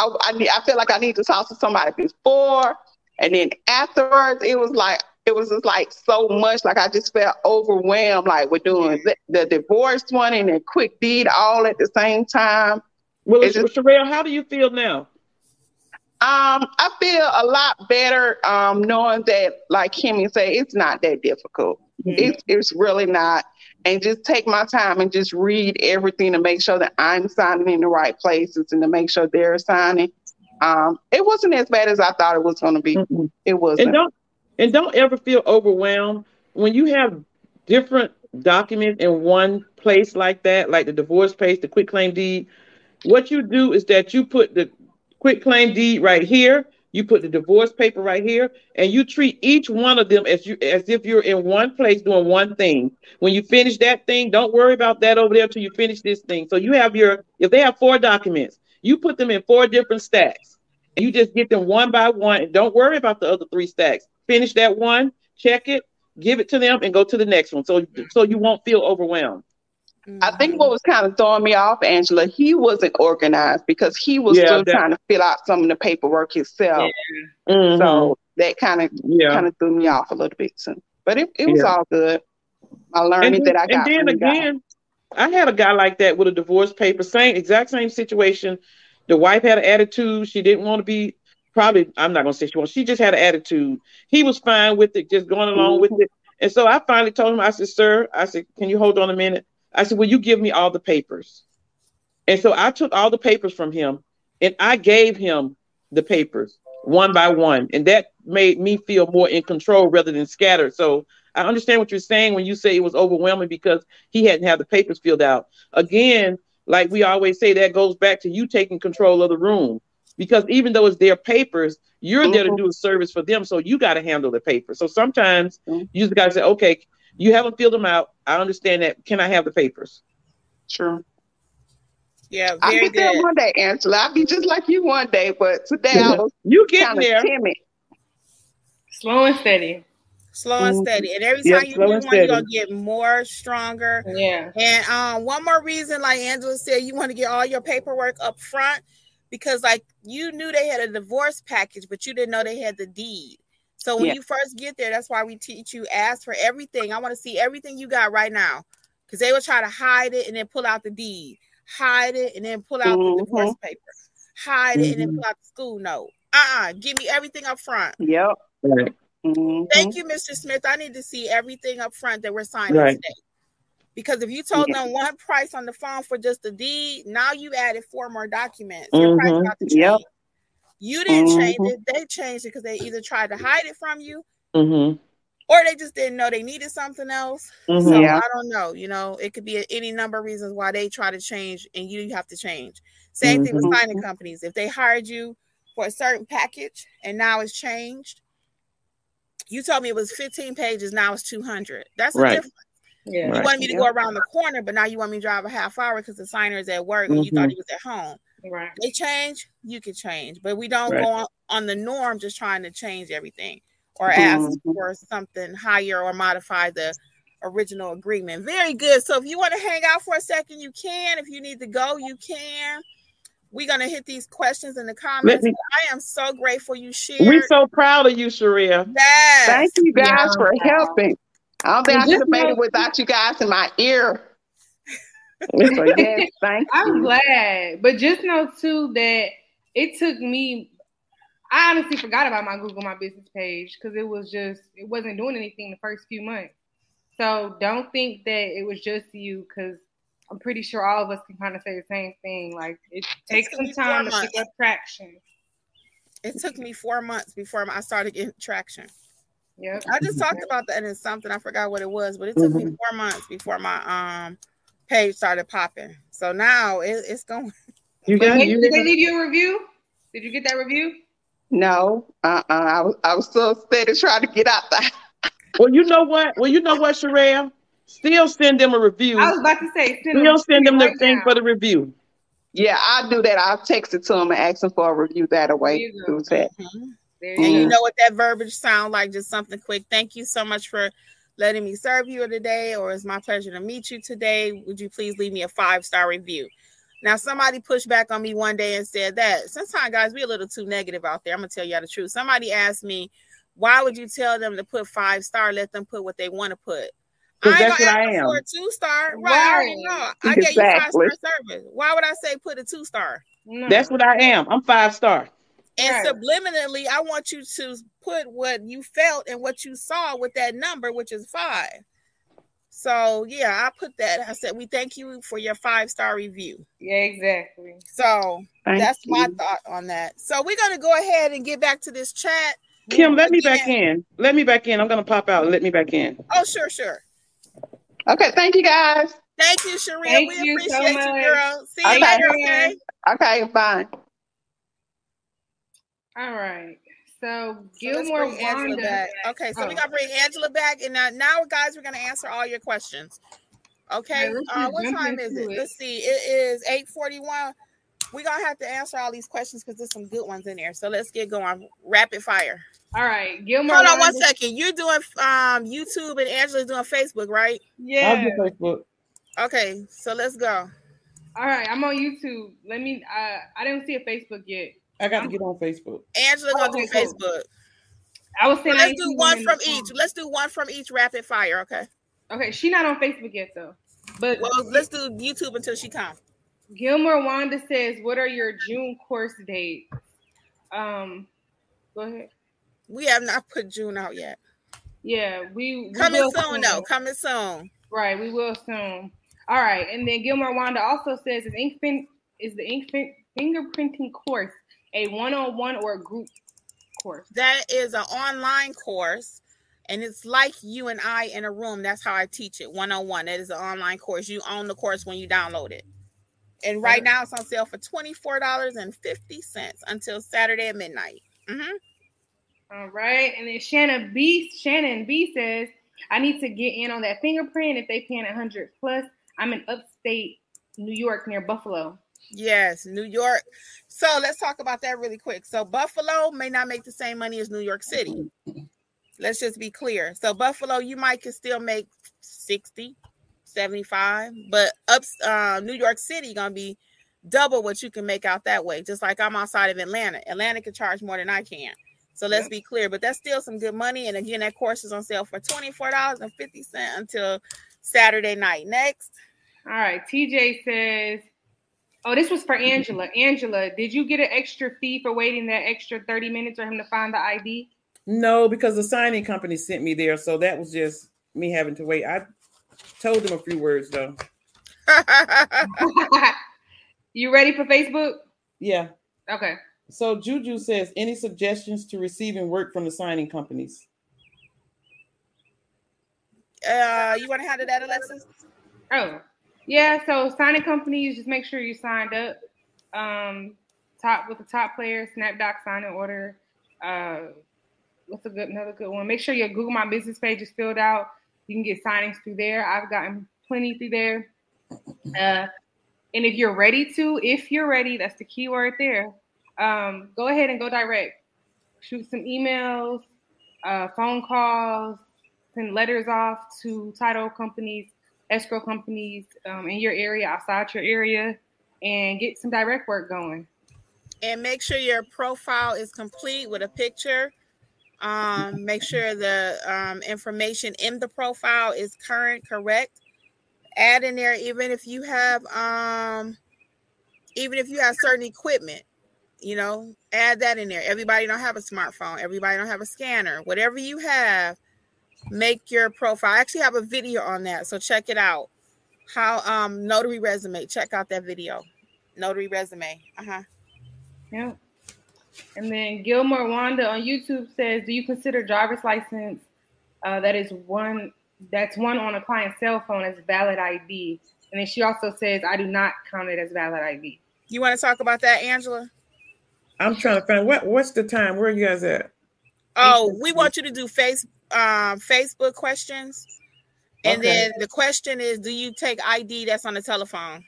I, I, need, I felt like I need to talk to somebody before, and then afterwards, it was like it was just like so much. Like I just felt overwhelmed. Like we're doing the, the divorce one and the quick deed all at the same time. Well, It's just- Sherelle, how do you feel now? Um, I feel a lot better um, knowing that, like Kimmi said, it's not that difficult. It's it's really not. And just take my time and just read everything to make sure that I'm signing in the right places and to make sure they're signing. Um, it wasn't as bad as I thought it was going to be. Mhm. It wasn't. don't and don't ever feel overwhelmed when you have different documents in one place like that, like the divorce page, the quick claim deed. What you do is that you put the quick claim deed right here, you put the divorce paper right here, and you treat each one of them as you as if you're in one place doing one thing. When you finish that thing, don't worry about that over there until you finish this thing. So you have your if they have four documents, you put them in four different stacks. And you just get them one by one and don't worry about the other three stacks. Finish that one, check it, give it to them, and go to the next one. So so you won't feel overwhelmed. I think what was kind of throwing me off, Angela, he wasn't organized because he was Yeah, still that- trying to fill out some of the paperwork himself. Mhm. So that kind of yeah. kind of threw me off a little bit too. But it, it was Yeah. all good. I learned and that I got and then from you guys. again, I had a guy like that with a divorce paper, same exact same situation. The wife had an attitude. She didn't want to be probably. I'm not gonna say she wanted. She just had an attitude. He was fine with it, just going along with mm-hmm. it. And so I finally told him, I said, "Sir, I said, can you hold on a minute?" I said, "Will you give me all the papers?" And so I took all the papers from him, and I gave him the papers one by one, and that made me feel more in control rather than scattered. So I understand what you're saying when you say it was overwhelming because he hadn't had the papers filled out. Again, like we always say, that goes back to you taking control of the room. Because even though it's their papers, you're there to Mhm. do a service for them. So you got to handle the paper. So sometimes Mhm. you just got to say, okay, you haven't filled them out. I understand that. Can I have the papers? Sure. Yeah, I'll very get there one day, Angela. I'll be just like you one day, but today I was You get there. of timid. Slow and steady. Slow and Mhm. steady. And every Yeah, time you do slow one, and you're gonna get more stronger. Yeah. And um, one more reason, like Angela said, you want to get all your paperwork up front because, like, you knew they had a divorce package, but you didn't know they had the deed. So when Yeah. you first get there, that's why we teach you ask for everything. I want to see everything you got right now because they will try to hide it and then pull out the deed, hide it and then pull out Mhm. the divorce paper, hide it and then Mhm. pull out the school note. Uh uh give me everything up front. Yep. Right. Mhm. Thank you, Mr. Smith. I need to see everything up front that we're signing Right. today. Because if you told Yeah. them one price on the phone for just the deed, now you added four more documents. Your price Mhm. about to change. Yep. You didn't change Mhm. it. They changed it because they either tried to hide it from you Mm-hmm. or they just didn't know they needed something else. Mhm. So Yeah. I don't know. You know, it could be any number of reasons why they try to change and you have to change. Same thing with Mhm. signing companies. If they hired you for a certain package and now it's changed, you told me it was 15 pages, now it's 200. That's a Right. difference. Yeah. You Right. wanted me to go around the corner, but now you want me to drive a half hour because the signer is at work and you thought he was at home. Right. They change, you can change, but we don't Right. go on, on the norm just trying to change everything or ask Mhm. for something higher or modify the original agreement. Very good. So if you want to hang out for a second, you can. If you need to go, you can. We're gonna hit these questions in the comments. me- I am so grateful you shared. We're so proud of you, Sharia. yes. Thank you guys Yeah. for helping. I don't think I could have just made it without you guys in my ear. So yes, thank I'm you. glad, but just know too that it took me. I honestly forgot about my Google My Business page because it was just it wasn't doing anything the first few months. So don't think that it was just you because I'm pretty sure all of us can kind of say the same thing. Like it takes some gonna be four time to months. pick up traction. It took me four months before I started getting traction. Yep. I just talked about that in something. I forgot what it was, but it took me Mhm. four months before my um page started popping. So now it, it's going. You got did you. did they leave you a review? Did you get that review? No, uh, uh I was I was so steady trying to get out there. Well, you know what? Well, you know what, Sharia? Still send them a review. I was about to say send Still send them the right thing now. for the review. Yeah, I'll do that. I'll text it to them and ask them for a review that There way. you go. Do that. There And you you know what that verbiage sound like? Just something quick. Thank you so much for letting me serve you today, or it's my pleasure to meet you today. Would you please leave me a five star review? Now, somebody pushed back on me one day and said that sometimes, guys, we a little too negative out there. I'm gonna tell y'all the truth. Somebody asked me, "Why would you tell them to put five star? Let them put what they want to put. I ain't that's gonna what ask I am. for a two star, right? I already know. I gave you five star service. Why would I say put a two star? No. That's what I am. I'm five star. And Right. subliminally, I want you to put what you felt and what you saw with that number, which is five. So yeah, I put that. I said we thank you for your five star review. Yeah, exactly. So Thank that's my thought on that. So we're gonna go ahead and get back to this chat. Kim, let me back Again. in. Let me back in. I'm gonna pop out. Let me back in. Oh sure, sure. Okay, thank you guys. Thank you, Sharia. Thank we you so appreciate you, much. girl. See you later. Okay. Okay, bye. All right. So So let's Gilmore bring Angela Wanda. back. Okay, so Oh. we gotta bring Angela back, and now, now guys, we're gonna answer all your questions. Okay, Yeah, uh, what time is it? it. Let's see. It is eight forty-one. We're gonna have to answer all these questions because there's some good ones in there. So let's get going. Rapid fire. All right. Gilmore Hold on one Wanda- second. You're doing um YouTube and Angela's doing Facebook, right? Yeah. I'll Yeah. do Facebook. Okay, so let's go. All right. I'm on YouTube. Let me uh I didn't see a Facebook yet. I got to get on Facebook. Angela gonna do Okay, cool. Facebook. I was So saying I let's do one from the phone. each. Let's do one from each rapid fire. Okay. Okay, she not on Facebook yet though. But Well, let's do YouTube until she comes. Gilmore Wanda says, "What are your June course dates?" Um, go ahead. We have not put June out yet. Yeah, we, we Coming will soon, though. Coming soon. Right, we will soon. All right, and then Gilmore Wanda also says, "Is ink fin- is the ink fin- fingerprinting course a one-on-one or a group course?" That is an online course, and it's like you and I in a room. That's how I teach it one on one. That is an online course. You own the course when you download it. And right now it's on sale for $24.50 until Saturday at midnight. hmm All right, and then Shannon B. Shannon B. says, "I need to get in on that fingerprint. If they paying a hundred plus, I'm in upstate New York near Buffalo." Yes, New York. So let's talk about that really quick. So Buffalo may not make the same money as New York City. Let's just be clear. So Buffalo, you might can still make 60, 75, but up uh, New York City gonna be double what you can make out that way. Just like I'm outside of Atlanta. Atlanta can charge more than I can. So let's Yep. be clear. But that's still some good money. And again, that course is on sale for $24.50 until Saturday night. Next. All right, TJ says, "Oh, this was for Angela. Angela, did you get an extra fee for waiting that extra 30 minutes for him to find the ID?" No, because the signing company sent me there, so that was just me having to wait. I told them a few words though. you ready for Facebook? Yeah. Okay. So Juju says, any suggestions to receiving work from the signing companies? uh, you want to handle that, Alexis? Oh, yeah. So signing companies, just make sure you signed up. Um, top with the top players, SnapDoc signing order. Uh, what's a good another good one? Make sure your Google My Business page is filled out. You can get signings through there. I've gotten plenty through there. Uh, And if you're ready to, if you're ready, that's the key word there. Um, go ahead and go direct. Shoot some emails, uh, phone calls, send letters off to title companies, escrow companies um, in your area, outside your area, and get some direct work going. And make sure your profile is complete with a picture. Um, make sure the um, information in the profile is current, correct. Add in there, even if you have, um, even if you have certain equipment, you know, add that in there. Everybody don't have a smartphone. Everybody don't have a scanner. Whatever you have, make your profile. I actually have a video on that, so check it out. How um notary resume. Check out that video. Notary resume. Uh-huh. Yeah. And then Gilmore Wanda on YouTube says, "Do you consider driver's license uh, that is one that's one on a client's cell phone as valid ID?" And then she also says, "I do not count it as valid ID." You want to talk about that, Angela? I'm trying to find what what's the time? Where are you guys at? Oh, we want you to do face um, Facebook questions, and Okay. then the question is, do you take ID that's on the telephone?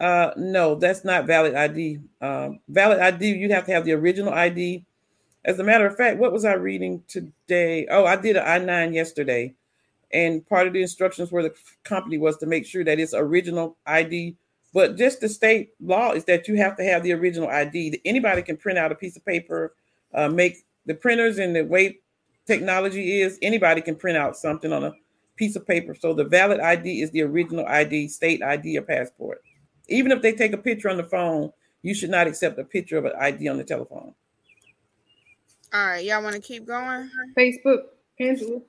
Uh, no, that's not valid ID. Um, valid ID, you have to have the original ID. As a matter of fact, what was I reading today? Oh, I did an I-9 yesterday, and part of the instructions for the company was to make sure that it's original ID. But just the state law is that you have to have the original ID. Anybody can print out a piece of paper, uh, make the printers and the way technology is. Anybody can print out something on a piece of paper. So the valid ID is the original ID, state ID or passport. Even if they take a picture on the phone, you should not accept a picture of an ID on the telephone. All right, y'all want to keep going? Facebook, Angela.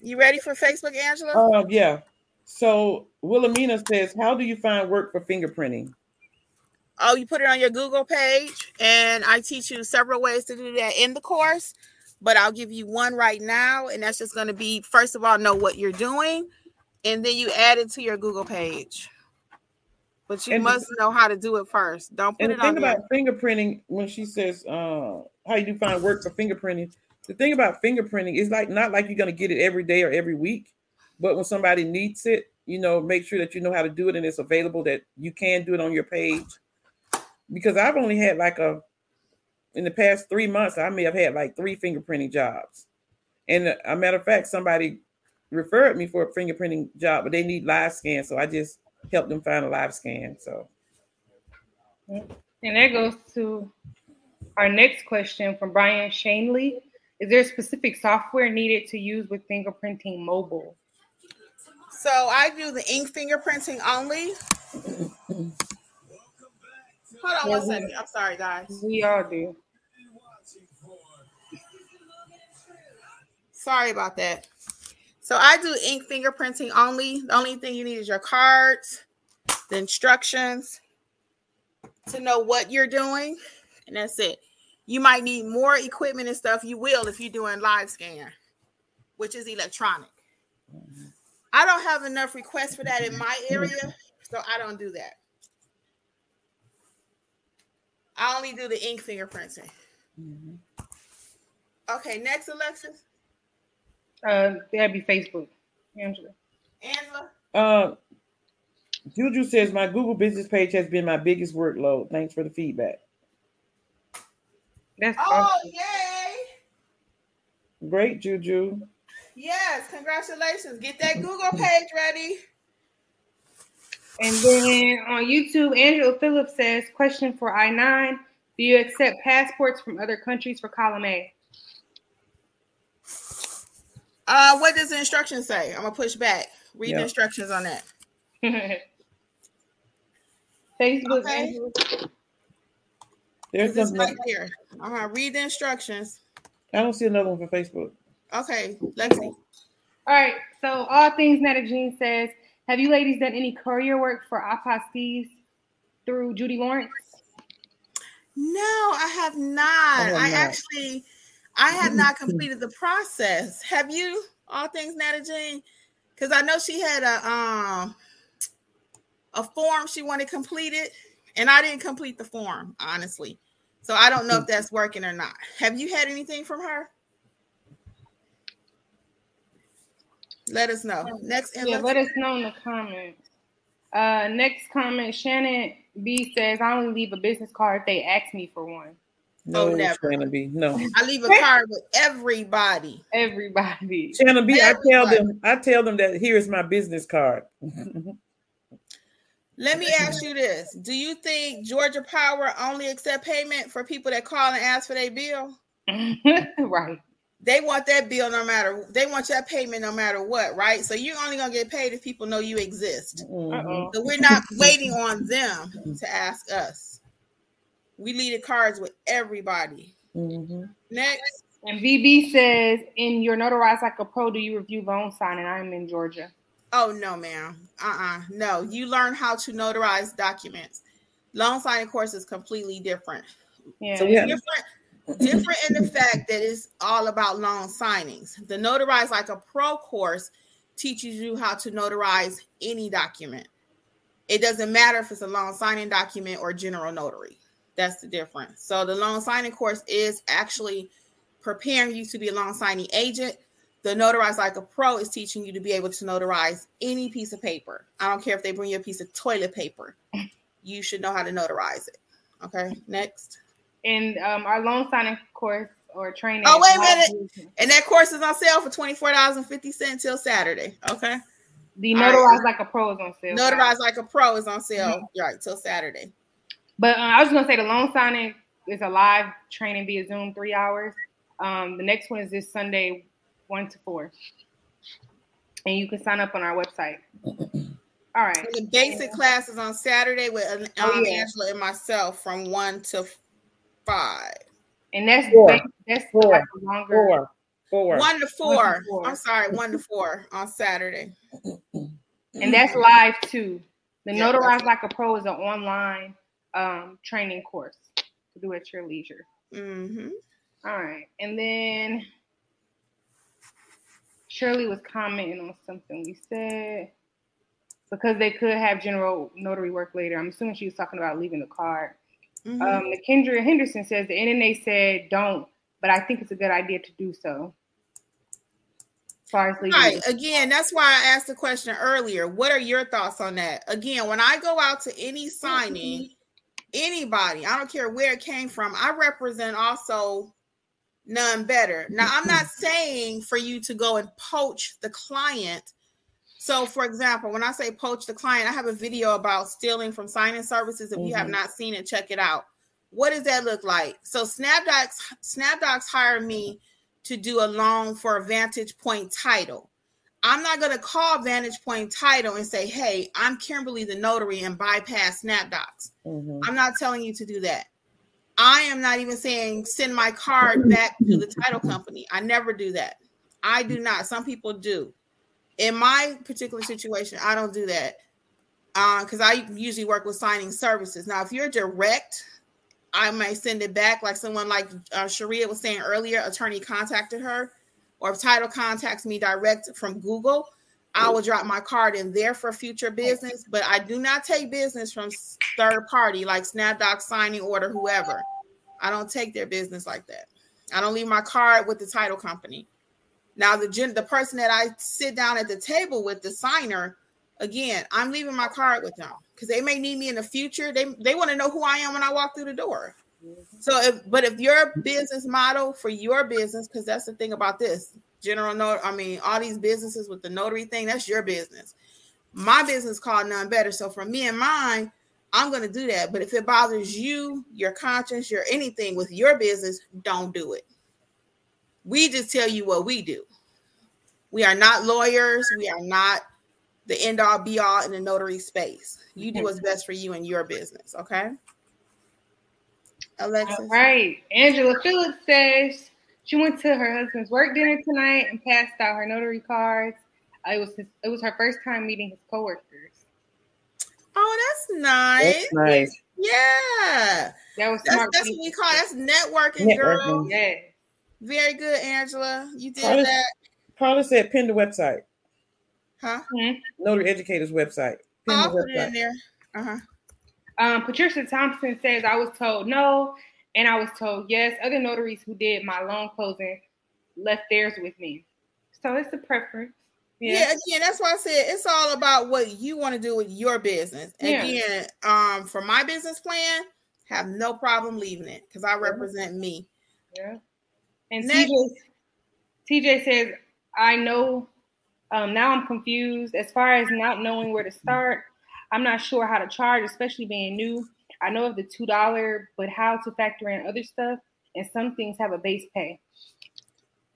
You ready for Facebook, Angela? Um, yeah. So Wilhelmina says, "How do you find work for fingerprinting?" Oh, you put it on your Google page, and I teach you several ways to do that in the course. But I'll give you one right now, and that's just going to be first of all, know what you're doing, and then you add it to your Google page. But you And- must know how to do it first. Don't put And it the thing on there. about fingerprinting, when she says, uh, "How you do find work for fingerprinting?" The thing about fingerprinting is like not like you're going to get it every day or every week, but when somebody needs it, you know, make sure that you know how to do it and it's available that you can do it on your page. Because I've only had like a in the past three months, I may have had like three fingerprinting jobs. And uh, a matter of fact, somebody referred me for a fingerprinting job, but they need live scan, so I just helped them find a live scan. So And that goes to our next question from Brian Shanley. Is there specific software needed to use with fingerprinting mobile? So I do the ink fingerprinting only. Hold on one second. I'm sorry, guys. We all do. Sorry about that. So I do ink fingerprinting only. The only thing you need is your cards, the instructions to know what you're doing, and that's it. You might need more equipment and stuff. You will if you're doing live scan, which is electronic. Mm-hmm. I don't have enough requests for that in my area, so I don't do that. I only do the ink fingerprinting. Okay, next, Alexis. Uh, that'd be Facebook, Angela. Angela. Uh, Juju says my Google business page has been my biggest workload. Thanks for the feedback. That's Oh, awesome. yay! Great, Juju. Yes, congratulations. Get that Google page ready. And then on YouTube, Angela Phillips says, question for I-9, do you accept passports from other countries for column A? Uh, what does the instructions say? I'm gonna push back. Read the instructions on that. Facebook, Okay. Angela. There's It's something. right here. Uh-huh. Read the instructions. I don't see another one for Facebook. Okay, Lexi. All right. So all things Netta Jean says, have you ladies done any courier work for apostilles through Judy Lawrence? No, I have not. I I not. actually, I have not completed the process. Have you? All things Netta Jean, because I know she had a um a form she wanted completed, and I didn't complete the form honestly. So I don't know if that's working or not. Have you had anything from her? Let us know. Next, and Yeah, let's- know in the comments. Uh, next comment, Shannon B says, "I only leave a business card if they ask me for one." No, Oh, never. Shannon B. No. I leave a card with everybody. Everybody. Shannon B, I tell them, I tell them that here is my business card. Let me ask you this: Do you think Georgia Power only accept payment for people that call and ask for their bill? right. They want that bill no matter. They want that payment no matter what, right? So you're only gonna get paid if people know you exist. Uh-oh. So we're not waiting on them to ask us. We leave the cards with everybody. Mhm. Next, And VB says, "In your notarized like a pro, do you review loan signing? I'm in Georgia." oh no, ma'am. Uh-uh. No, you learn how to notarize documents. Loan signing course is completely different. Yeah. So we have different different in the fact that it's all about loan signings. The notarize like a pro course teaches you how to notarize any document. It doesn't matter if it's a loan signing document or general notary. That's the difference. So the loan signing course is actually preparing you to be a loan signing agent. The notarize like a pro is teaching you to be able to notarize any piece of paper. I don't care if they bring you a piece of toilet paper. You should know how to notarize it. Okay, next. And um, our loan signing course or training. Oh, wait a minute. And that course is on sale for twenty four dollars and fifty cents till Saturday. Okay. The notarized right. like a pro is on sale. Notarize like a pro is on sale right till Saturday. But uh, I was gonna say the loan signing is a live training via Zoom, three hours. Um, the next one is this Sunday, one to four, and you can sign up on our website. All right. And the basic class is on Saturday with um, Oh, yeah. Angela and myself from one to five. And that's Four. ba- that's Four. like longer. Four. Four. One to four. One to four. I'm sorry, one to four on Saturday. and that's live too. The Yeah, Notarize Like a Pro is an online um, training course to do at your leisure. hmm All right, and then Shirley was commenting on something we said because they could have general notary work later. I'm assuming she was talking about leaving the card. Hmm Um, Kendra Henderson says the NNA said don't, but I think it's a good idea to do so. As far as leaving, Right. Again, that's why I asked the question earlier. What are your thoughts on that? Again, when I go out to any signing, anybody, I don't care where it came from, I represent also none better. Now, I'm not saying for you to go and poach the client. So, for example, when I say poach the client, I have a video about stealing from signing services. If you have Mhm. not seen it, check it out. What does that look like? So, Snapdocs, Snapdocs hired me to do a loan for a Vantage Point title. I'm not going to call Vantage Point title and say, hey, I'm Kimberly the notary and bypass Snapdocs. Mhm. I'm not telling you to do that. I am not even saying send my card back to the title company. I never do that. I do not. Some people do. In my particular situation, I don't do that because I usually work with signing services. Now, if you're direct, I might send it back like someone like uh, Sharia was saying earlier, attorney contacted her, or if title contacts me direct from Google, I will drop my card in there for future business. But I do not take business from third party like SnapDoc, signing order, whoever. I don't take their business like that. I don't leave my card with the title company. Now, the gen- the person that I sit down at the table with, the signer, again, I'm leaving my card with them because they may need me in the future. They they want to know who I am when I walk through the door. So, if but if your business model for your business, because that's the thing about this general note, I mean, all these businesses with the notary thing, that's your business. My business called none better. So for me and mine, I'm going to do that. But if it bothers you, your conscience, your anything with your business, don't do it. We just tell you what we do. We are not lawyers. We are not the end all be all in the notary space. You do what's best for you and your business. Okay. Alexis. All right. Angela Phillips says she went to her husband's work dinner tonight and passed out her notary cards. Uh, it was his, it was her first time meeting his coworkers. Oh, that's nice. That's nice. Yeah. That was That's, smart. that's what we call that's networking, girl. Yeah. Very good, Angela. You did Carla- that, Carla said pin the website. huh? Notary Educators website. Pin I'll the put it in there. Uh huh. Um, Patricia Thompson says I was told no, and I was told yes. Other notaries who did my loan closing left theirs with me, so it's a preference. Yeah. again, that's why I said it's all about what you want to do with your business. Yeah. Again, um, for my business plan, have no problem leaving it because I represent me. Yeah. And Next. TJ, TJ says, I know um, now I'm confused as far as not knowing where to start. I'm not sure how to charge, especially being new. I know of the two dollar, but how to factor in other stuff, and some things have a base pay.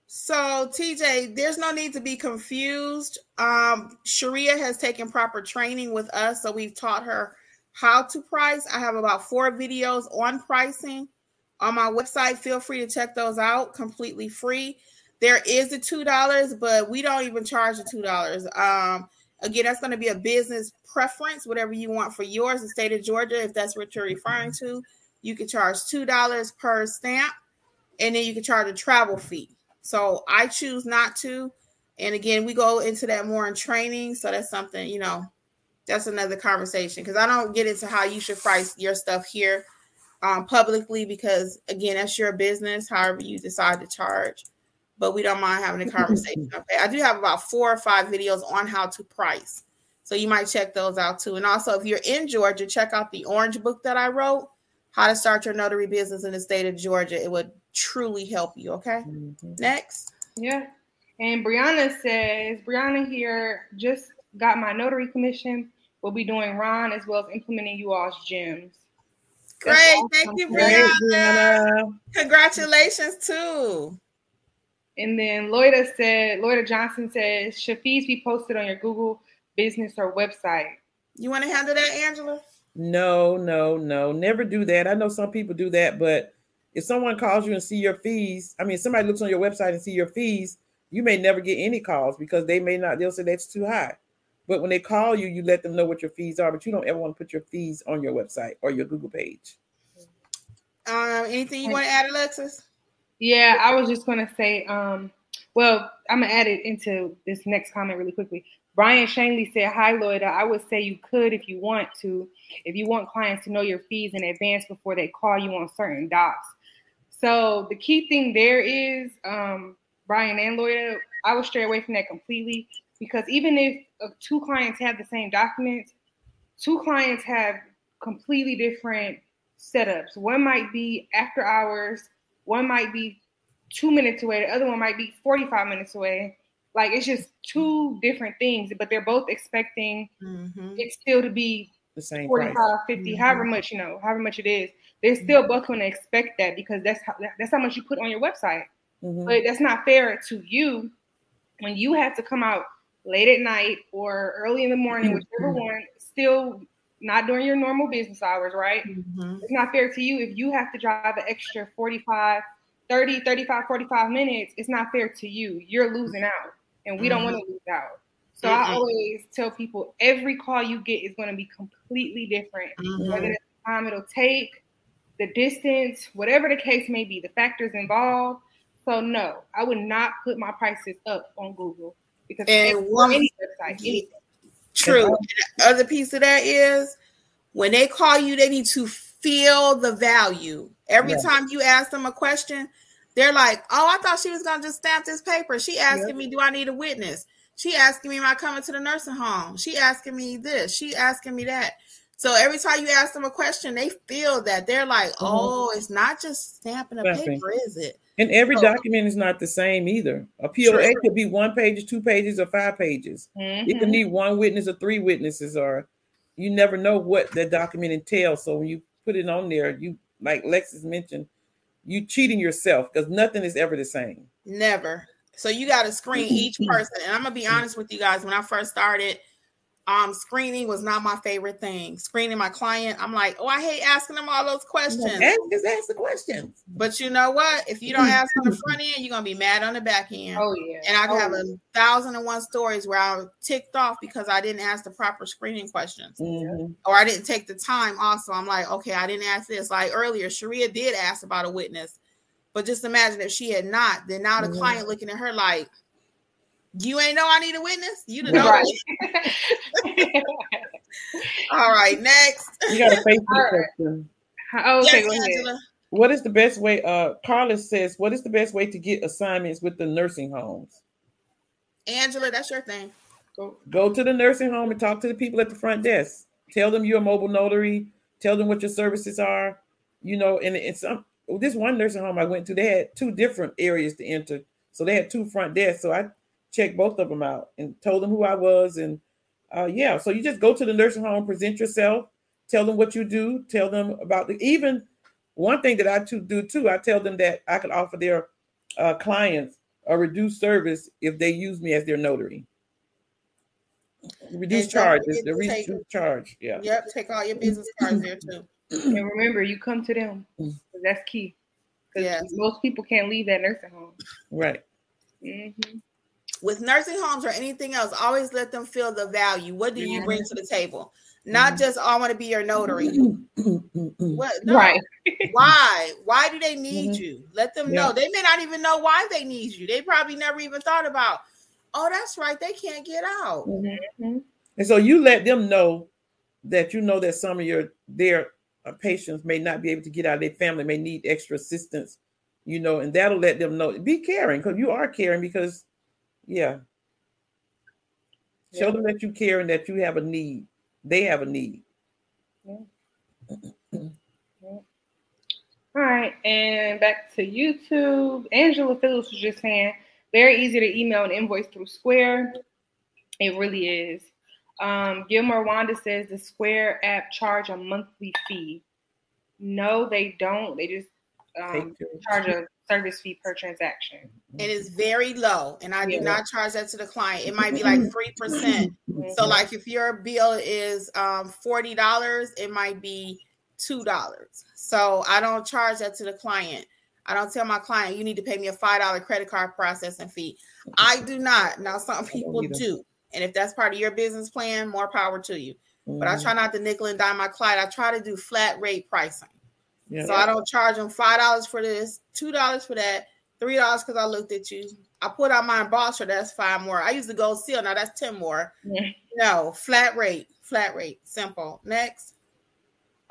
So, TJ, there's no need to be confused. Um, Sharia has taken proper training with us, so we've taught her how to price. I have about four videos on pricing on my website. Feel free to check those out completely free. There is a two dollars, but we don't even charge the two dollars. Um, again, that's going to be a business preference, whatever you want for yours. The state of Georgia, if that's what you're referring to, you can charge two dollars per stamp, and then you can charge a travel fee. So I choose not to. And again, we go into that more in training. So that's something, you know, that's another conversation because I don't get into how you should price your stuff here um, publicly because, again, that's your business, however you decide to charge. But we don't mind having a conversation. Okay. I do have about four or five videos on how to price. So you might check those out too. And also, if you're in Georgia, check out the orange book that I wrote, How to Start Your Notary Business in the State of Georgia. It would truly help you. Okay. Mhm. Next. Yeah. And Brianna says, Brianna here just got my notary commission. We'll be doing RON as well as implementing you all's gems. Great. That's Thank awesome. you, Great, Brianna. Brianna. Congratulations, too. And then Loida said, Loida Johnson says, should fees be posted on your Google business or website? You want to handle that, Angela? No, no, no. Never do that. I know some people do that, but if someone calls you and see your fees, I mean, somebody looks on your website and see your fees, you may never get any calls because they may not, they'll say that's too high. But when they call you, you let them know what your fees are, but you don't ever want to put your fees on your website or your Google page. Um, anything you want to add, Alexis? Yeah, I was just gonna say, um, well, I'm gonna add it into this next comment really quickly. Brian Shanley said, Hi Loida. I would say you could if you want to, if you want clients to know your fees in advance before they call you on certain docs. So the key thing there is, um, Brian and Loida, I would stray away from that completely because even if uh, two clients have the same documents, two clients have completely different setups. One might be after hours, one might be two minutes away, the other one might be 45 minutes away. Like it's just two different things, but they're both expecting Mm-hmm. it still to be The same 45, price. 50, Mhm. however much, you know, however much it is. They're still both going to expect that because that's how that's how much you put on your website. Mhm. But that's not fair to you when you have to come out late at night or early in the morning, whichever one, still not during your normal business hours, right? Mm-hmm. It's not fair to you if you have to drive an extra 45, 30, 35, 45 minutes. It's not fair to you. You're losing out, and we don't want to lose out. So I Mhm. always tell people every call you get is going to be completely different. Mm-hmm. Whether it's the time it'll take, the distance, whatever the case may be, the factors involved. So no, I would not put my prices up on Google because And one- any website, anything. True. And the other piece of that is when they call you, they need to feel the value. Every time you ask them a question, they're like, "Oh, I thought she was gonna just stamp this paper." She asking me, "Do I need a witness?" She asking me, "Am I coming to the nursing home?" She asking me this. She asking me that. So every time you ask them a question, they feel that they're like, "Oh, it's not just stamping a Stamping. paper, is it?" And every Oh. document is not the same either. A POA True. could be one page, two pages, or five pages. It could Mhm. need one witness or three witnesses, or you never know what that document entails. So when you put it on there, you like Lexus mentioned, you cheating yourself because nothing is ever the same. Never. So you got to screen each person. And I'm gonna be honest with you guys. When I first started, um, screening was not my favorite thing. Screening my client, I'm like, oh, I hate asking them all those questions. Ask, just ask the questions. But you know what? If you don't ask on the front end, you're gonna be mad on the back end. Oh yeah. And I oh, have a thousand and one stories where I was ticked off because I didn't ask the proper screening questions Mhm. or I didn't take the time. Also, I'm like, okay, I didn't ask this. Like earlier, Sharia did ask about a witness, but just imagine if she had not, then now the Mhm. client looking at her like, you ain't know I need a witness. You the know. Right. All right, next. You got a Facebook All right. question. oh, okay, yes, go ahead. Angela. What is the best way? Uh, Carlos says, what is the best way to get assignments with the nursing homes? Angela, that's your thing. Go, go to the nursing home and talk to the people at the front desk. Tell them you're a mobile notary. Tell them what your services are. You know, and it's some this one nursing home I went to, they had two different areas to enter. So they had two front desks. So I checked both of them out and told them who I was. And uh, yeah, so you just go to the nursing home, present yourself, tell them what you do, tell them about the even one thing that I to do too. I tell them that I could offer their uh, clients a reduced service if they use me as their notary. Reduced charges, the reduced charge. Yeah. Yep. Take all your business cards there too. And remember, you come to them. Mm. That's key. Because most people can't leave that nursing home. Right. Mm-hmm. With nursing homes or anything else, always let them feel the value. What do you bring to the table? Not mm-hmm. just oh, I want to be your notary. what? No. Right. why? Why do they need mm-hmm. you? Let them yeah. know. They may not even know why they need you. They probably never even thought about. Oh, that's right. They can't get out. Mm-hmm. And so you let them know that you know that some of your their uh, patients may not be able to get out. Their family may need extra assistance. You know, and that'll let them know. Be caring because you are caring because, yeah. Show them that you care and that you have a need they have a need. Yeah. All right, and back to YouTube. Angela Phillips was just saying, very easy to email an invoice through Square. It really is. Um, Gilmore Wanda says the Square app charge a monthly fee. No, they don't. They just um, charge a service fee per transaction. It is very low, and I yeah. do not charge that to the client. It might be like three percent. Mm-hmm. So, like if your bill is um, forty dollars, it might be two dollars. So I don't charge that to the client. I don't tell my client you need to pay me a five dollar credit card processing fee. I do not. Now some people do, and if that's part of your business plan, more power to you. Mm-hmm. But I mm-hmm. try not to nickel and dime my client. I try to do flat rate pricing. Yeah. So I don't charge them five dollars for this, two dollars for that, three dollars because I looked at you. I put on my embosser, that's five more. I use the gold seal, now that's 10 more. Yeah. No, flat rate, flat rate, simple. Next.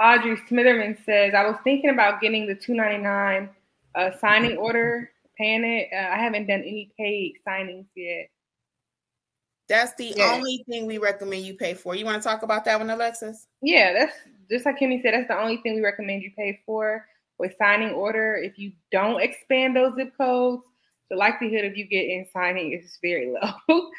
Audrey Smitherman says, I was thinking about getting the 299 uh, signing order, paying it. Uh, I haven't done any paid signings yet. That's the yeah. only thing we recommend you pay for. You want to talk about that one, Alexis? Yeah, that's just like Kimmi said, that's the only thing we recommend you pay for with signing order. If you don't expand those zip codes, the likelihood of you getting signing is very low.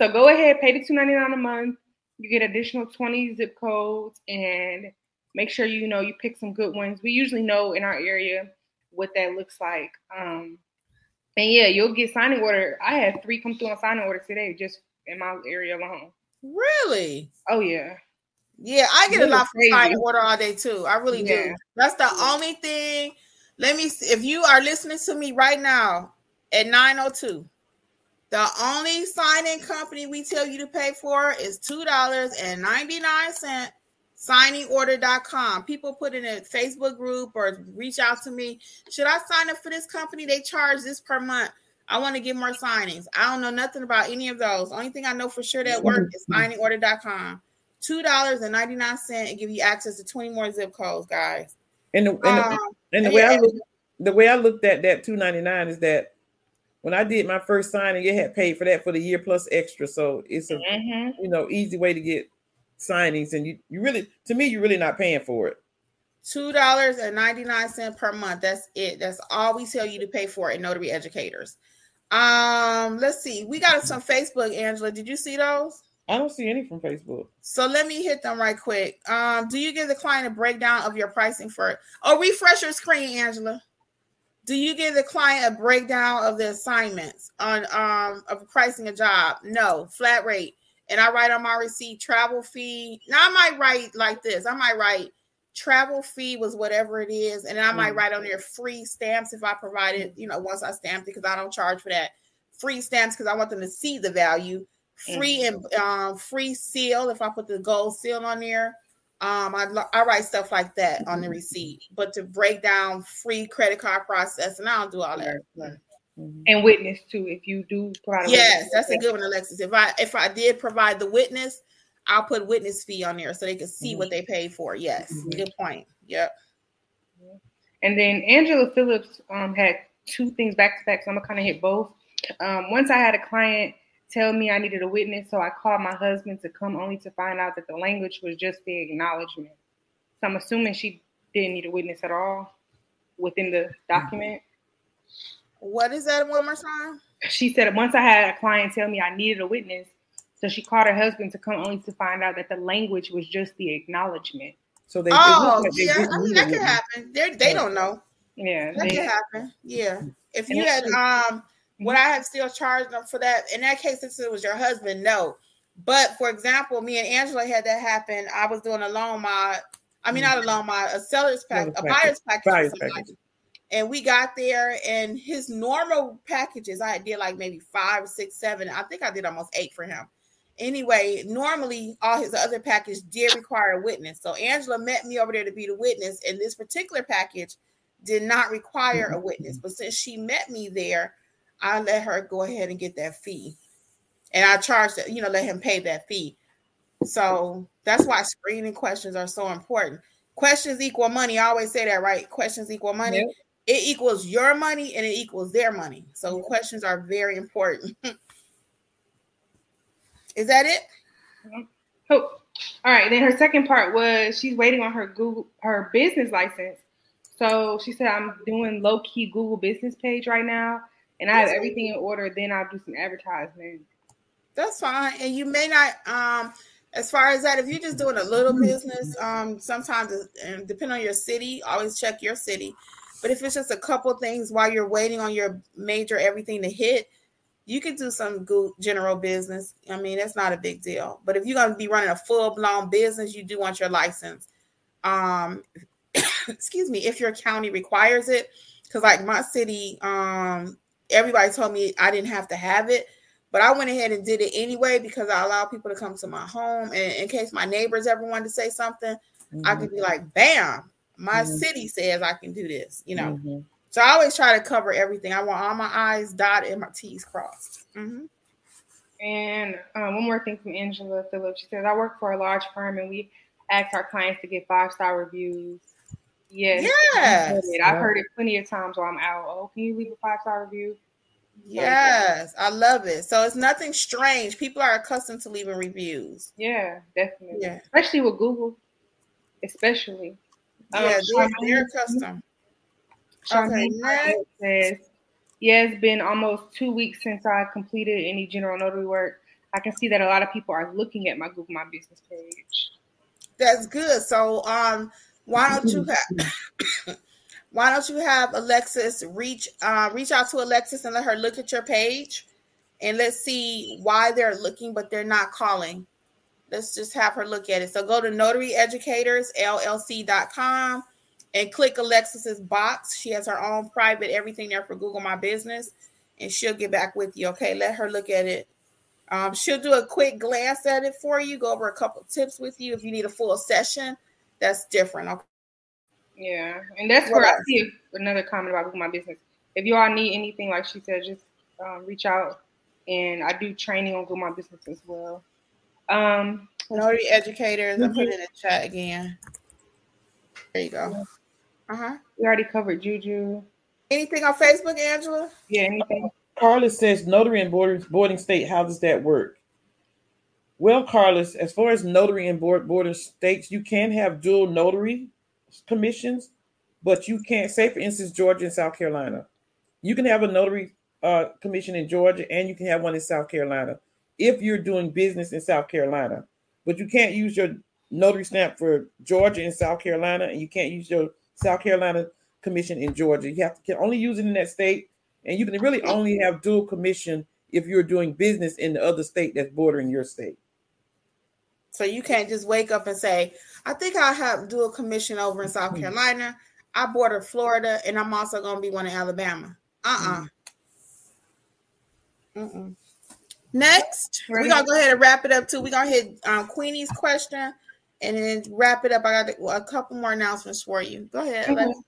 so go ahead, pay the two ninety nine a month. You get additional twenty zip codes, and make sure you know you pick some good ones. We usually know in our area what that looks like. Um, and yeah, you'll get signing order. I had three come through on signing order today, just in my area alone. Really? Oh yeah. Yeah, I get really a lot from Fire Order all day too. I really yeah. do. That's the only thing. Let me see. if you are listening to me right now at 902. The only signing company we tell you to pay for is $2.99 signingorder.com. People put in a Facebook group or reach out to me. Should I sign up for this company? They charge this per month. I want to get more signings. I don't know nothing about any of those. Only thing I know for sure that works is mm-hmm. signingorder.com. $2.99 and give you access to 20 more zip codes, guys. And the, and the, um, and the way yeah, I look, the way I looked at that 2.99 is that when I did my first signing, you had paid for that for the year plus extra. So it's a mm-hmm. you know easy way to get signings, and you you really to me you're really not paying for it. Two dollars and ninety nine cent per month. That's it. That's all we tell you to pay for it. Notary educators. Um, let's see. We got some Facebook, Angela. Did you see those? I don't see any from Facebook. So let me hit them right quick. Um, do you give the client a breakdown of your pricing for Oh, refresh your screen, Angela? Do you give the client a breakdown of the assignments on um of pricing a job? No, flat rate. And I write on my receipt travel fee. Now I might write like this. I might write travel fee was whatever it is, and I might mm. write on there free stamps if I provided. You know, once I stamped it because I don't charge for that. Free stamps because I want them to see the value free mm-hmm. and um, free seal if I put the gold seal on there. Um, I, I write stuff like that on the mm-hmm. receipt, but to break down free credit card process, and I don't do all that. Mm-hmm. And witness too, if you do provide. yes, that's a good one, Alexis. If I if I did provide the witness, I'll put witness fee on there so they can see mm-hmm. what they paid for. Yes, mm-hmm. good point. Yep. And then Angela Phillips um, had two things back to back, so I'm gonna kind of hit both. Um, once I had a client tell me I needed a witness, so I called my husband to come only to find out that the language was just the acknowledgement. So I'm assuming she didn't need a witness at all within the document. What is that one more time? She said once I had a client tell me I needed a witness, so she called her husband to come only to find out that the language was just the acknowledgement. So they. Oh, it like they yeah. didn't I mean, that could happen. They they don't know. Yeah, That they- could happen. Yeah. If you had um would I have still charged them for that? In that case, since it was your husband, no. But for example, me and Angela had that happen. I was doing a loan mod, I mean not a mm-hmm. loan mod, a seller's pack, a buyer's package. Buyer's package. And we got there, and his normal packages, I did like maybe five, six, seven. I think I did almost eight for him. Anyway, normally all his other package did require a witness. So Angela met me over there to be the witness, and this particular package did not require a mm-hmm. witness. But since she met me there, I let her go ahead and get that fee. And I charged you know, let him pay that fee. So that's why screening questions are so important. Questions equal money. I always say that, right? Questions equal money. Yep. It equals your money and it equals their money. So questions are very important. Is that it? Oh, all right. Then her second part was she's waiting on her Google her business license. So she said I'm doing low key Google business page right now, and I have everything in order. Then I'll do some advertisement. That's fine. And you may not um as far as that, if you're just doing a little business, um, sometimes and depending on your city, always check your city. But if it's just a couple things while you're waiting on your major everything to hit, you could do some good general business. I mean, that's not a big deal. But if you're gonna be running a full blown business, you do want your license. Um, excuse me, if your county requires it, because like my city, um, everybody told me I didn't have to have it, but I went ahead and did it anyway because I allow people to come to my home, and in case my neighbors ever wanted to say something, I Mhm. could be like, "Bam, my Mhm. city says I can do this," you know. Mhm. So I always try to cover everything. I want all my I's dotted and my T's crossed. hmm And um, one more thing from Angela Phillips. She says, I work for a large firm and we ask our clients to get five star reviews. Yes. Yes. I've heard. I've heard it plenty of times while I'm out. Oh, can you leave a five star review? Yes, I love it. So it's nothing strange. People are accustomed to leaving reviews. Yeah, definitely. Yeah. Especially with Google. Especially. Um, Yeah, they're, Charmaine- they're accustomed. Okay, next. says, Yeah, it's been almost two weeks since I completed any general notary work. I can see that a lot of people are looking at my Google My Business page. That's good. So um why don't you have why don't you have Alexis reach uh reach out to Alexis and let her look at your page and let's see why they're looking but they're not calling. Let's just have her look at it. So go to notaryeducatorsllc.com and click Alexis's box. She has her own private everything there for Google My Business and she'll get back with you. Okay, let her look at it. Um, she'll do a quick glance at it for you, go over a couple tips with you. If you need a full session, that's different. Okay. Yeah, and that's What where I else? see another comment about Google My Business. If you all need anything, like she said, just um, reach out. And I do training on Google My Business as well. Um, Notary educators, I put it in the chat again. There you go. Uh huh. we already covered Juju. Anything on Facebook, Angela? Yeah, anything? Carlos says notary and boarding, boarding state. How does that work? Well, Carlos, as far as notary and board border states, you can have dual notary commissions, but you can't. Say, for instance, Georgia and South Carolina, you can have a notary uh, commission in Georgia and you can have one in South Carolina if you're doing business in South Carolina. But you can't use your notary stamp for Georgia and South Carolina, and you can't use your South Carolina commission in Georgia. You have to can only use it in that state, and you can really only have dual commission if you're doing business in the other state that's bordering your state. So you can't just wake up and say, I think I'll have a commission over in South Carolina. I border Florida and I'm also going to be one in Alabama. Uh uh Mm-mm. Next, we're going to go ahead and wrap it up too. We're going to hit um, Queenie's question and then wrap it up. I got a couple more announcements for you. Go ahead. Okay. Alexis.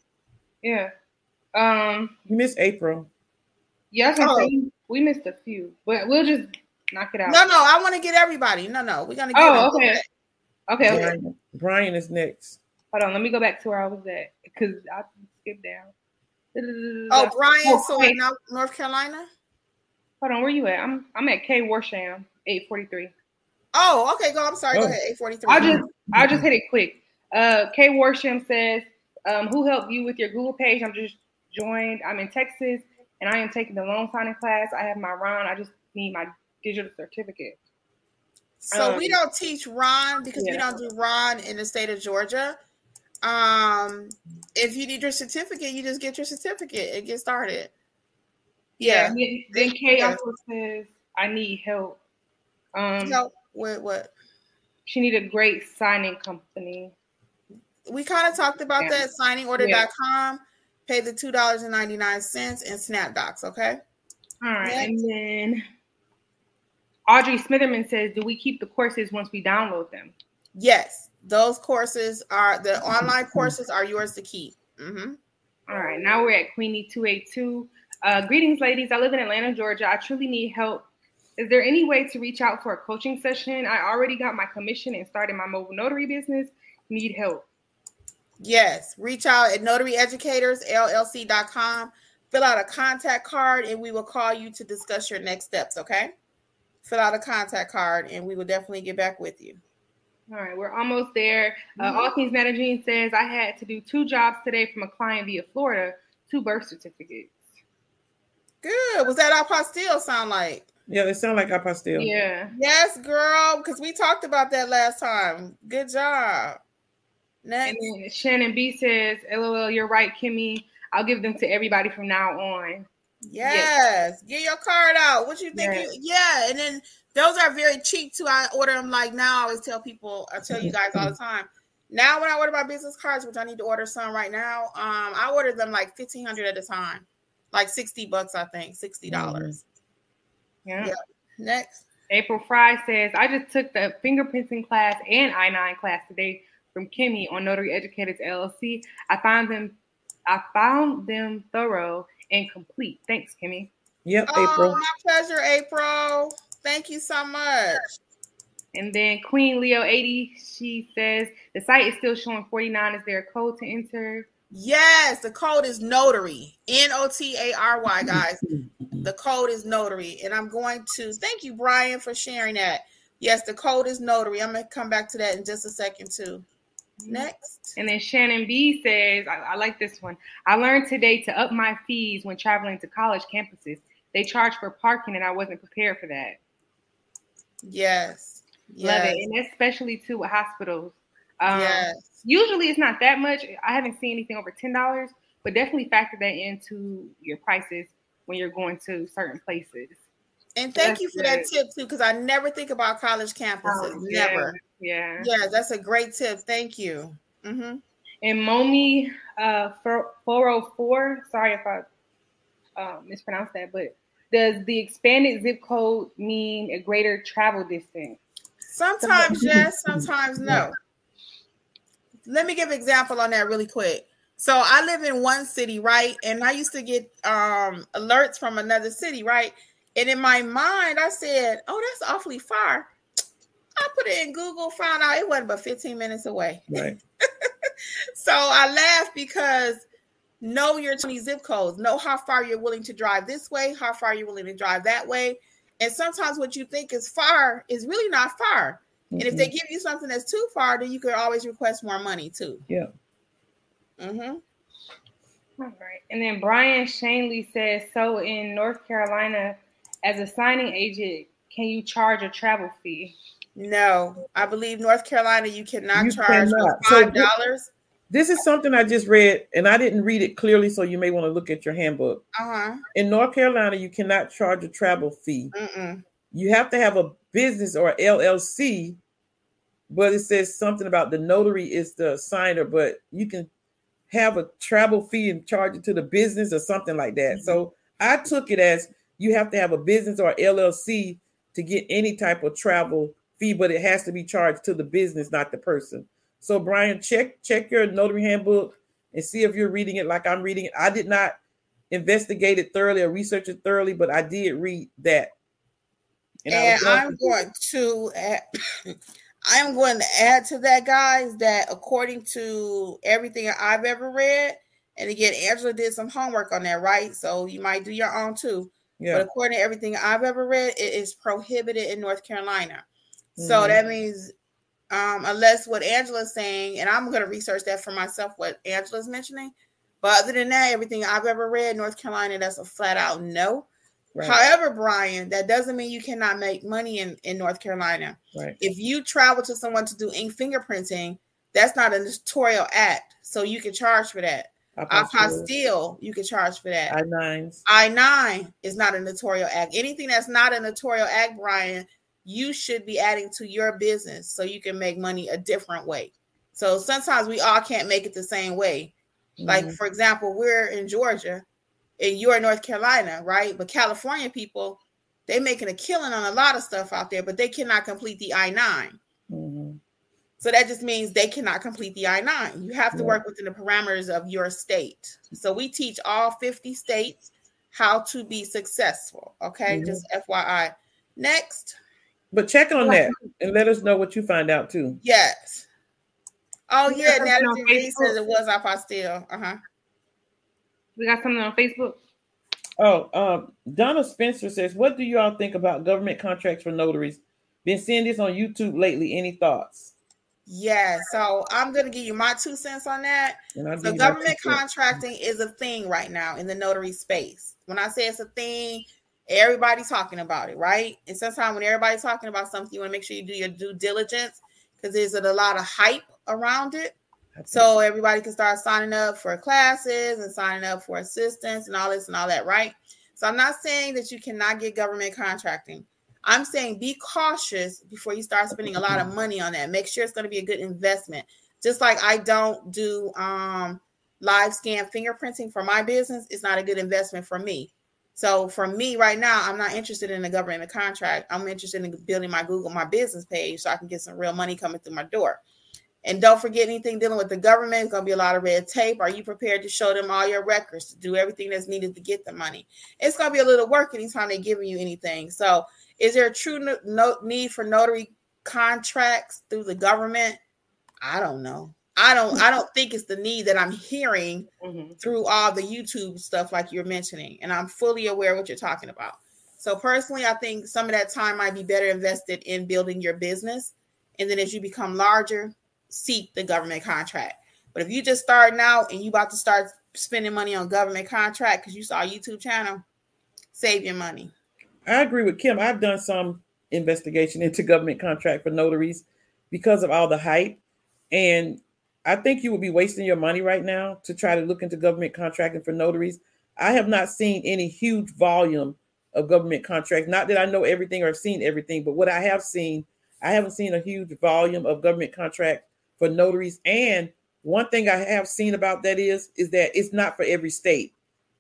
Yeah. Um, You missed April. yeah, I was Oh. we missed a few, but we'll just knock it out. No, no, I want to get everybody. No, no, we're going to get Oh, them. okay. Okay, okay. Brian, Brian is next. Hold on, let me go back to where I was at because I skipped down. Oh, Brian, Oh, so in North, North Carolina? Hold on, where you at? I'm I'm at K Warsham, 843. Oh, okay, go. I'm sorry. Go Oh. ahead. 843. I'll just I'll just hit it quick. Uh, Kay Warsham says, um, "Who helped you with your Google page? I'm just joined. I'm in Texas, and I am taking the loan signing class. I have my RON. I just need my digital certificate." So Um, we don't teach RON because we don't do RON in the state of Georgia. Um, if you need your certificate, you just get your certificate and get started. Yeah. And then, Kay Yeah. also says, "I need help." Um, So what? What? she need a great signing company. We kind of talked about Yeah. that. Signingorder.com. Pay the two dollars and ninety nine cents and Snapdocs. Okay. All right, Next. and then Audrey Smitherman says, "Do we keep the courses once we download them?" Yes, those courses are the online courses are yours to keep. hmm All right, now we're at Queenie 282. Uh, greetings, ladies. I live in Atlanta, Georgia. I truly need help. Is there any way to reach out for a coaching session? I already got my commission and started my mobile notary business. Need help. Yes, reach out at notaryeducatorsllc.com. Fill out a contact card, and we will call you to discuss your next steps. Okay. Fill out a contact card, and we will definitely get back with you. All right, we're almost there. Uh, Mhm. All Things Managing says I had to do two jobs today from a client via Florida, two birth certificates. Good. Was that our apostille sound like? Yeah, they sound like apostille. Yeah. Yes, girl, because we talked about that last time. Good job. And then Shannon B says, LOL, you're right, Kimmi. I'll give them to everybody from now on. Yes. Get your card out. What you think? Yes. You, yeah. And then those are very cheap too. I order them like now. I always tell people, I tell you guys all the time. Now when I order my business cards, which I need to order some right now, um, I order them like fifteen hundred at a time. Like 60 bucks, I think. $60. dollars Yeah. Yeah. Next. April Fry says, I just took the fingerprinting class and I-9 class today from Kimmi on Notary Educators LLC. I found them I found them thorough and complete. Thanks, Kimmi. Yep, Oh, my pleasure, April. Thank you so much. And then Queen Leo 80, she says the site is still showing 49. Is there a code to enter? Yes, the code is notary. N O T A R Y, guys. The code is notary. And I'm going to thank you, Brian, for sharing that. Yes, the code is notary. I'm going to come back to that in just a second, too. Next. And then Shannon B says, I, I like this one. I learned today to up my fees when traveling to college campuses. They charge for parking, and I wasn't prepared for that. Yes. Love it, and especially too with hospitals. Um, yes. Usually, it's not that much. I haven't seen anything over ten dollars, but definitely factor that into your prices when you're going to certain places. And thank That's you for that tip, too, because I never think about college campuses. Um, yeah, never. Yeah. Yeah, that's a great tip. Thank you. hmm And Momi uh, 404, sorry if I uh, mispronounced that, but does the expanded zip code mean a greater travel distance? Sometimes yes, sometimes no. Let me give an example on that really quick. So I live in one city, right? And I used to get um alerts from another city, right? And in my mind, I said, "Oh, that's awfully far." I put it in Google, found out it wasn't but 15 minutes away. Right. So I laughed because know your 20 zip codes, know how far you're willing to drive this way, how far you're willing to drive that way. And sometimes what you think is far is really not far. And if they Mhm. give you something that's too far, then you could always request more money too. Yeah. Mm-hmm. All right. And then Brian Shanley says, so in North Carolina, as a signing agent, can you charge a travel fee? No, I believe North Carolina you cannot You charge cannot. Five dollars. This is something I just read, and I didn't read it clearly, so you may want to look at your handbook. Uh huh. In North Carolina, you cannot charge a travel fee. Mm-mm. You have to have a business or LLC, but it says something about the notary is the signer, but you can have a travel fee and charge it to the business or something like that. So I took it as you have to have a business or LLC to get any type of travel fee, but it has to be charged to the business, not the person. So Brian, check check your notary handbook and see if you're reading it like I'm reading it. I did not investigate it thoroughly or research it thoroughly, but I did read that. I And I'm going to add, I'm going to add to that, guys, that according to everything I've ever read, and again, Angela did some homework on that, right? So you might do your own too. Yeah. But according to everything I've ever read, it is prohibited in North Carolina. Mm-hmm. So that means um, unless what Angela's saying, and I'm gonna research that for myself, what Angela's mentioning. But other than that, everything I've ever read, North Carolina, that's a flat out no. Right. However, Brian, that doesn't mean you cannot make money in, in North Carolina. Right. If you travel to someone to do ink fingerprinting, that's not a notarial act. So you can charge for that. Apostille, you can charge for that. I nine. I nine is not a notarial act. Anything that's not a notarial act, Brian, you should be adding to your business so you can make money a different way. So sometimes we all can't make it the same way. Mm-hmm. Like for example, we're in Georgia and you're in North Carolina, right? But California people, they're making a killing on a lot of stuff out there, but they cannot complete the I-9 mm-hmm. So that just means they cannot complete the I-9. You have to yeah. work within the parameters of your state. So we teach all 50 states how to be successful. Okay, mm-hmm. just FYI. Next. But check on that and let us know what you find out too. Yes. Oh yeah, Natalie says it was apostille. Uh huh. We got something on Facebook. Oh, um, Donna Spencer says, "What do you all think about government contracts for notaries? Been seeing this on YouTube lately. Any thoughts?" Yeah, so I'm gonna give you my two cents on that. So government contracting is a thing right now in the notary space. When I say it's a thing, everybody's talking about it, right? And sometimes when everybody's talking about something, you want to make sure you do your due diligence because there's a lot of hype around it. So everybody can start signing up for classes and signing up for assistance and all this and all that, right? So I'm not saying that you cannot get government contracting. I'm saying be cautious before you start spending a lot of money on that. Make sure it's going to be a good investment. Just like I don't do um, live scan fingerprinting for my business, it's not a good investment for me. So for me right now, I'm not interested in a government contract. I'm interested in building my Google my business page so I can get some real money coming through my door. And don't forget anything dealing with the government. It's going to be a lot of red tape. Are you prepared to show them all your records to do everything that's needed to get the money? It's going to be a little work anytime they're giving you anything. So, is there a true no, need for notary contracts through the government? I don't know. I don't. I don't think it's the need that I'm hearing mm-hmm. through all the YouTube stuff like you're mentioning, and I'm fully aware of what you're talking about. So personally, I think some of that time might be better invested in building your business, and then as you become larger, seek the government contract. But if you just starting out and you about to start spending money on government contract because you saw a YouTube channel, save your money. I agree with Kim. I've done some investigation into government contract for notaries because of all the hype. And I think you would be wasting your money right now to try to look into government contracting for notaries. I have not seen any huge volume of government contracts. Not that I know everything or have seen everything, but what I have seen, I haven't seen a huge volume of government contract for notaries. And one thing I have seen about that is is that it's not for every state.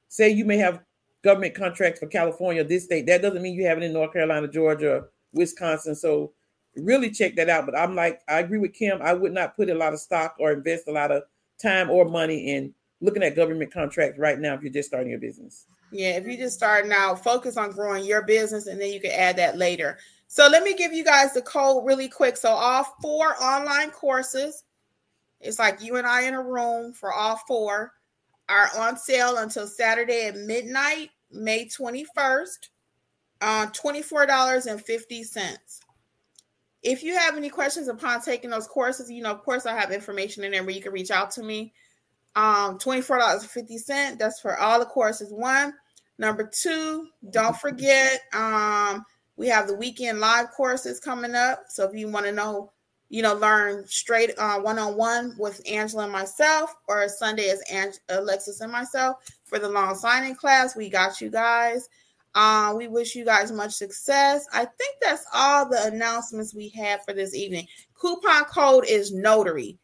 Say you may have government contracts for California, this state. That doesn't mean you have it in North Carolina, Georgia, Wisconsin. So really check that out. But I'm like, I agree with Kim. I would not put a lot of stock or invest a lot of time or money in looking at government contracts right now if you're just starting your business. Yeah, if you're just starting out, focus on growing your business and then you can add that later. So let me give you guys the code really quick. So all four online courses, it's like you and I in a room for all four, are on sale until Saturday at midnight, May 21st, uh, $24.50. If you have any questions upon taking those courses, you know, of course, I have information in there where you can reach out to me. Um, $24.50. That's for all the courses. One. Number two, don't forget, um, we have the weekend live courses coming up. So if you want to know, you know, learn straight one on one with Angela and myself, or Sunday Ang- Alexis and myself for the loan signing class, we got you guys. Uh, we wish you guys much success. I think that's all the announcements we have for this evening. Coupon code is notary,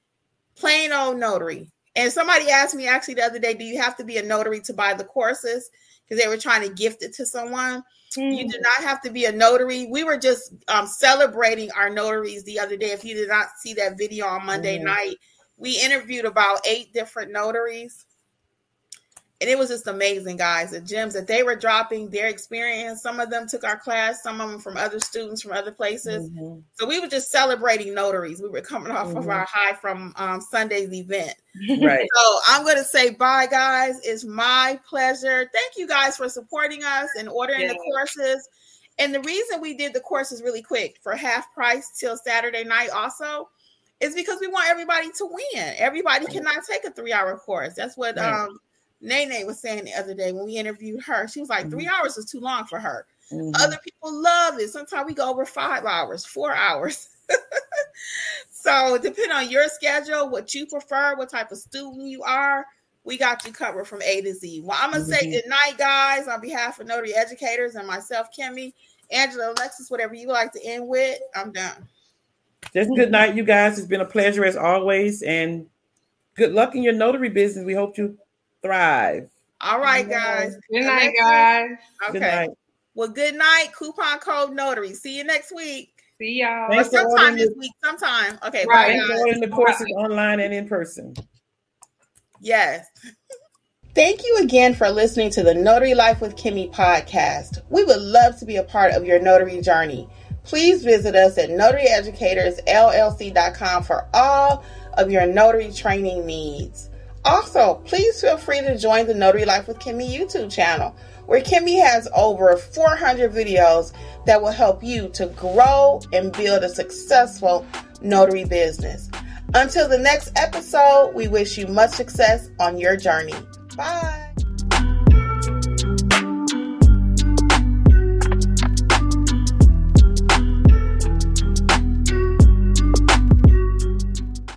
plain old notary. And somebody asked me actually the other day, do you have to be a notary to buy the courses? Because they were trying to gift it to someone. Mm. You do not have to be a notary. We were just um, celebrating our notaries the other day. If you did not see that video on Monday mm. night, we interviewed about eight different notaries. And it was just amazing, guys. The gems that they were dropping, their experience. Some of them took our class, some of them from other students from other places. Mm-hmm. So we were just celebrating notaries. We were coming off mm-hmm. of our high from um, Sunday's event. Right. So I'm going to say bye, guys. It's my pleasure. Thank you guys for supporting us and ordering yeah. the courses. And the reason we did the courses really quick for half price till Saturday night, also is because we want everybody to win. Everybody cannot take a three hour course. That's what right. um Nene was saying the other day when we interviewed her. She was like, mm-hmm. three hours is too long for her. Mm-hmm. Other people love it. Sometimes we go over five hours, four hours. so depending on your schedule, what you prefer, what type of student you are, we got you covered from A to Z. Well, I'm gonna mm-hmm. say good night, guys, on behalf of Notary Educators and myself, Kimmi, Angela, Alexis, whatever you like to end with. I'm done. Just good night, you guys. It's been a pleasure as always, and good luck in your notary business. We hope you thrive. All right, guys. Good night, guys. Okay. Good night. Well, good night. Coupon code notary. See you next week. See y'all. Thanks sometime this week. Sometime. Okay. Right. Bye. Thanks the courses online and in person. Yes. Thank you again for listening to the Notary Life with Kimmi podcast. We would love to be a part of your notary journey. Please visit us at notaryeducatorsllc.com for all of your notary training needs. Also, please feel free to join the Notary Life with Kimmi YouTube channel, where Kimmi has over 400 videos that will help you to grow and build a successful notary business. Until the next episode, we wish you much success on your journey. Bye.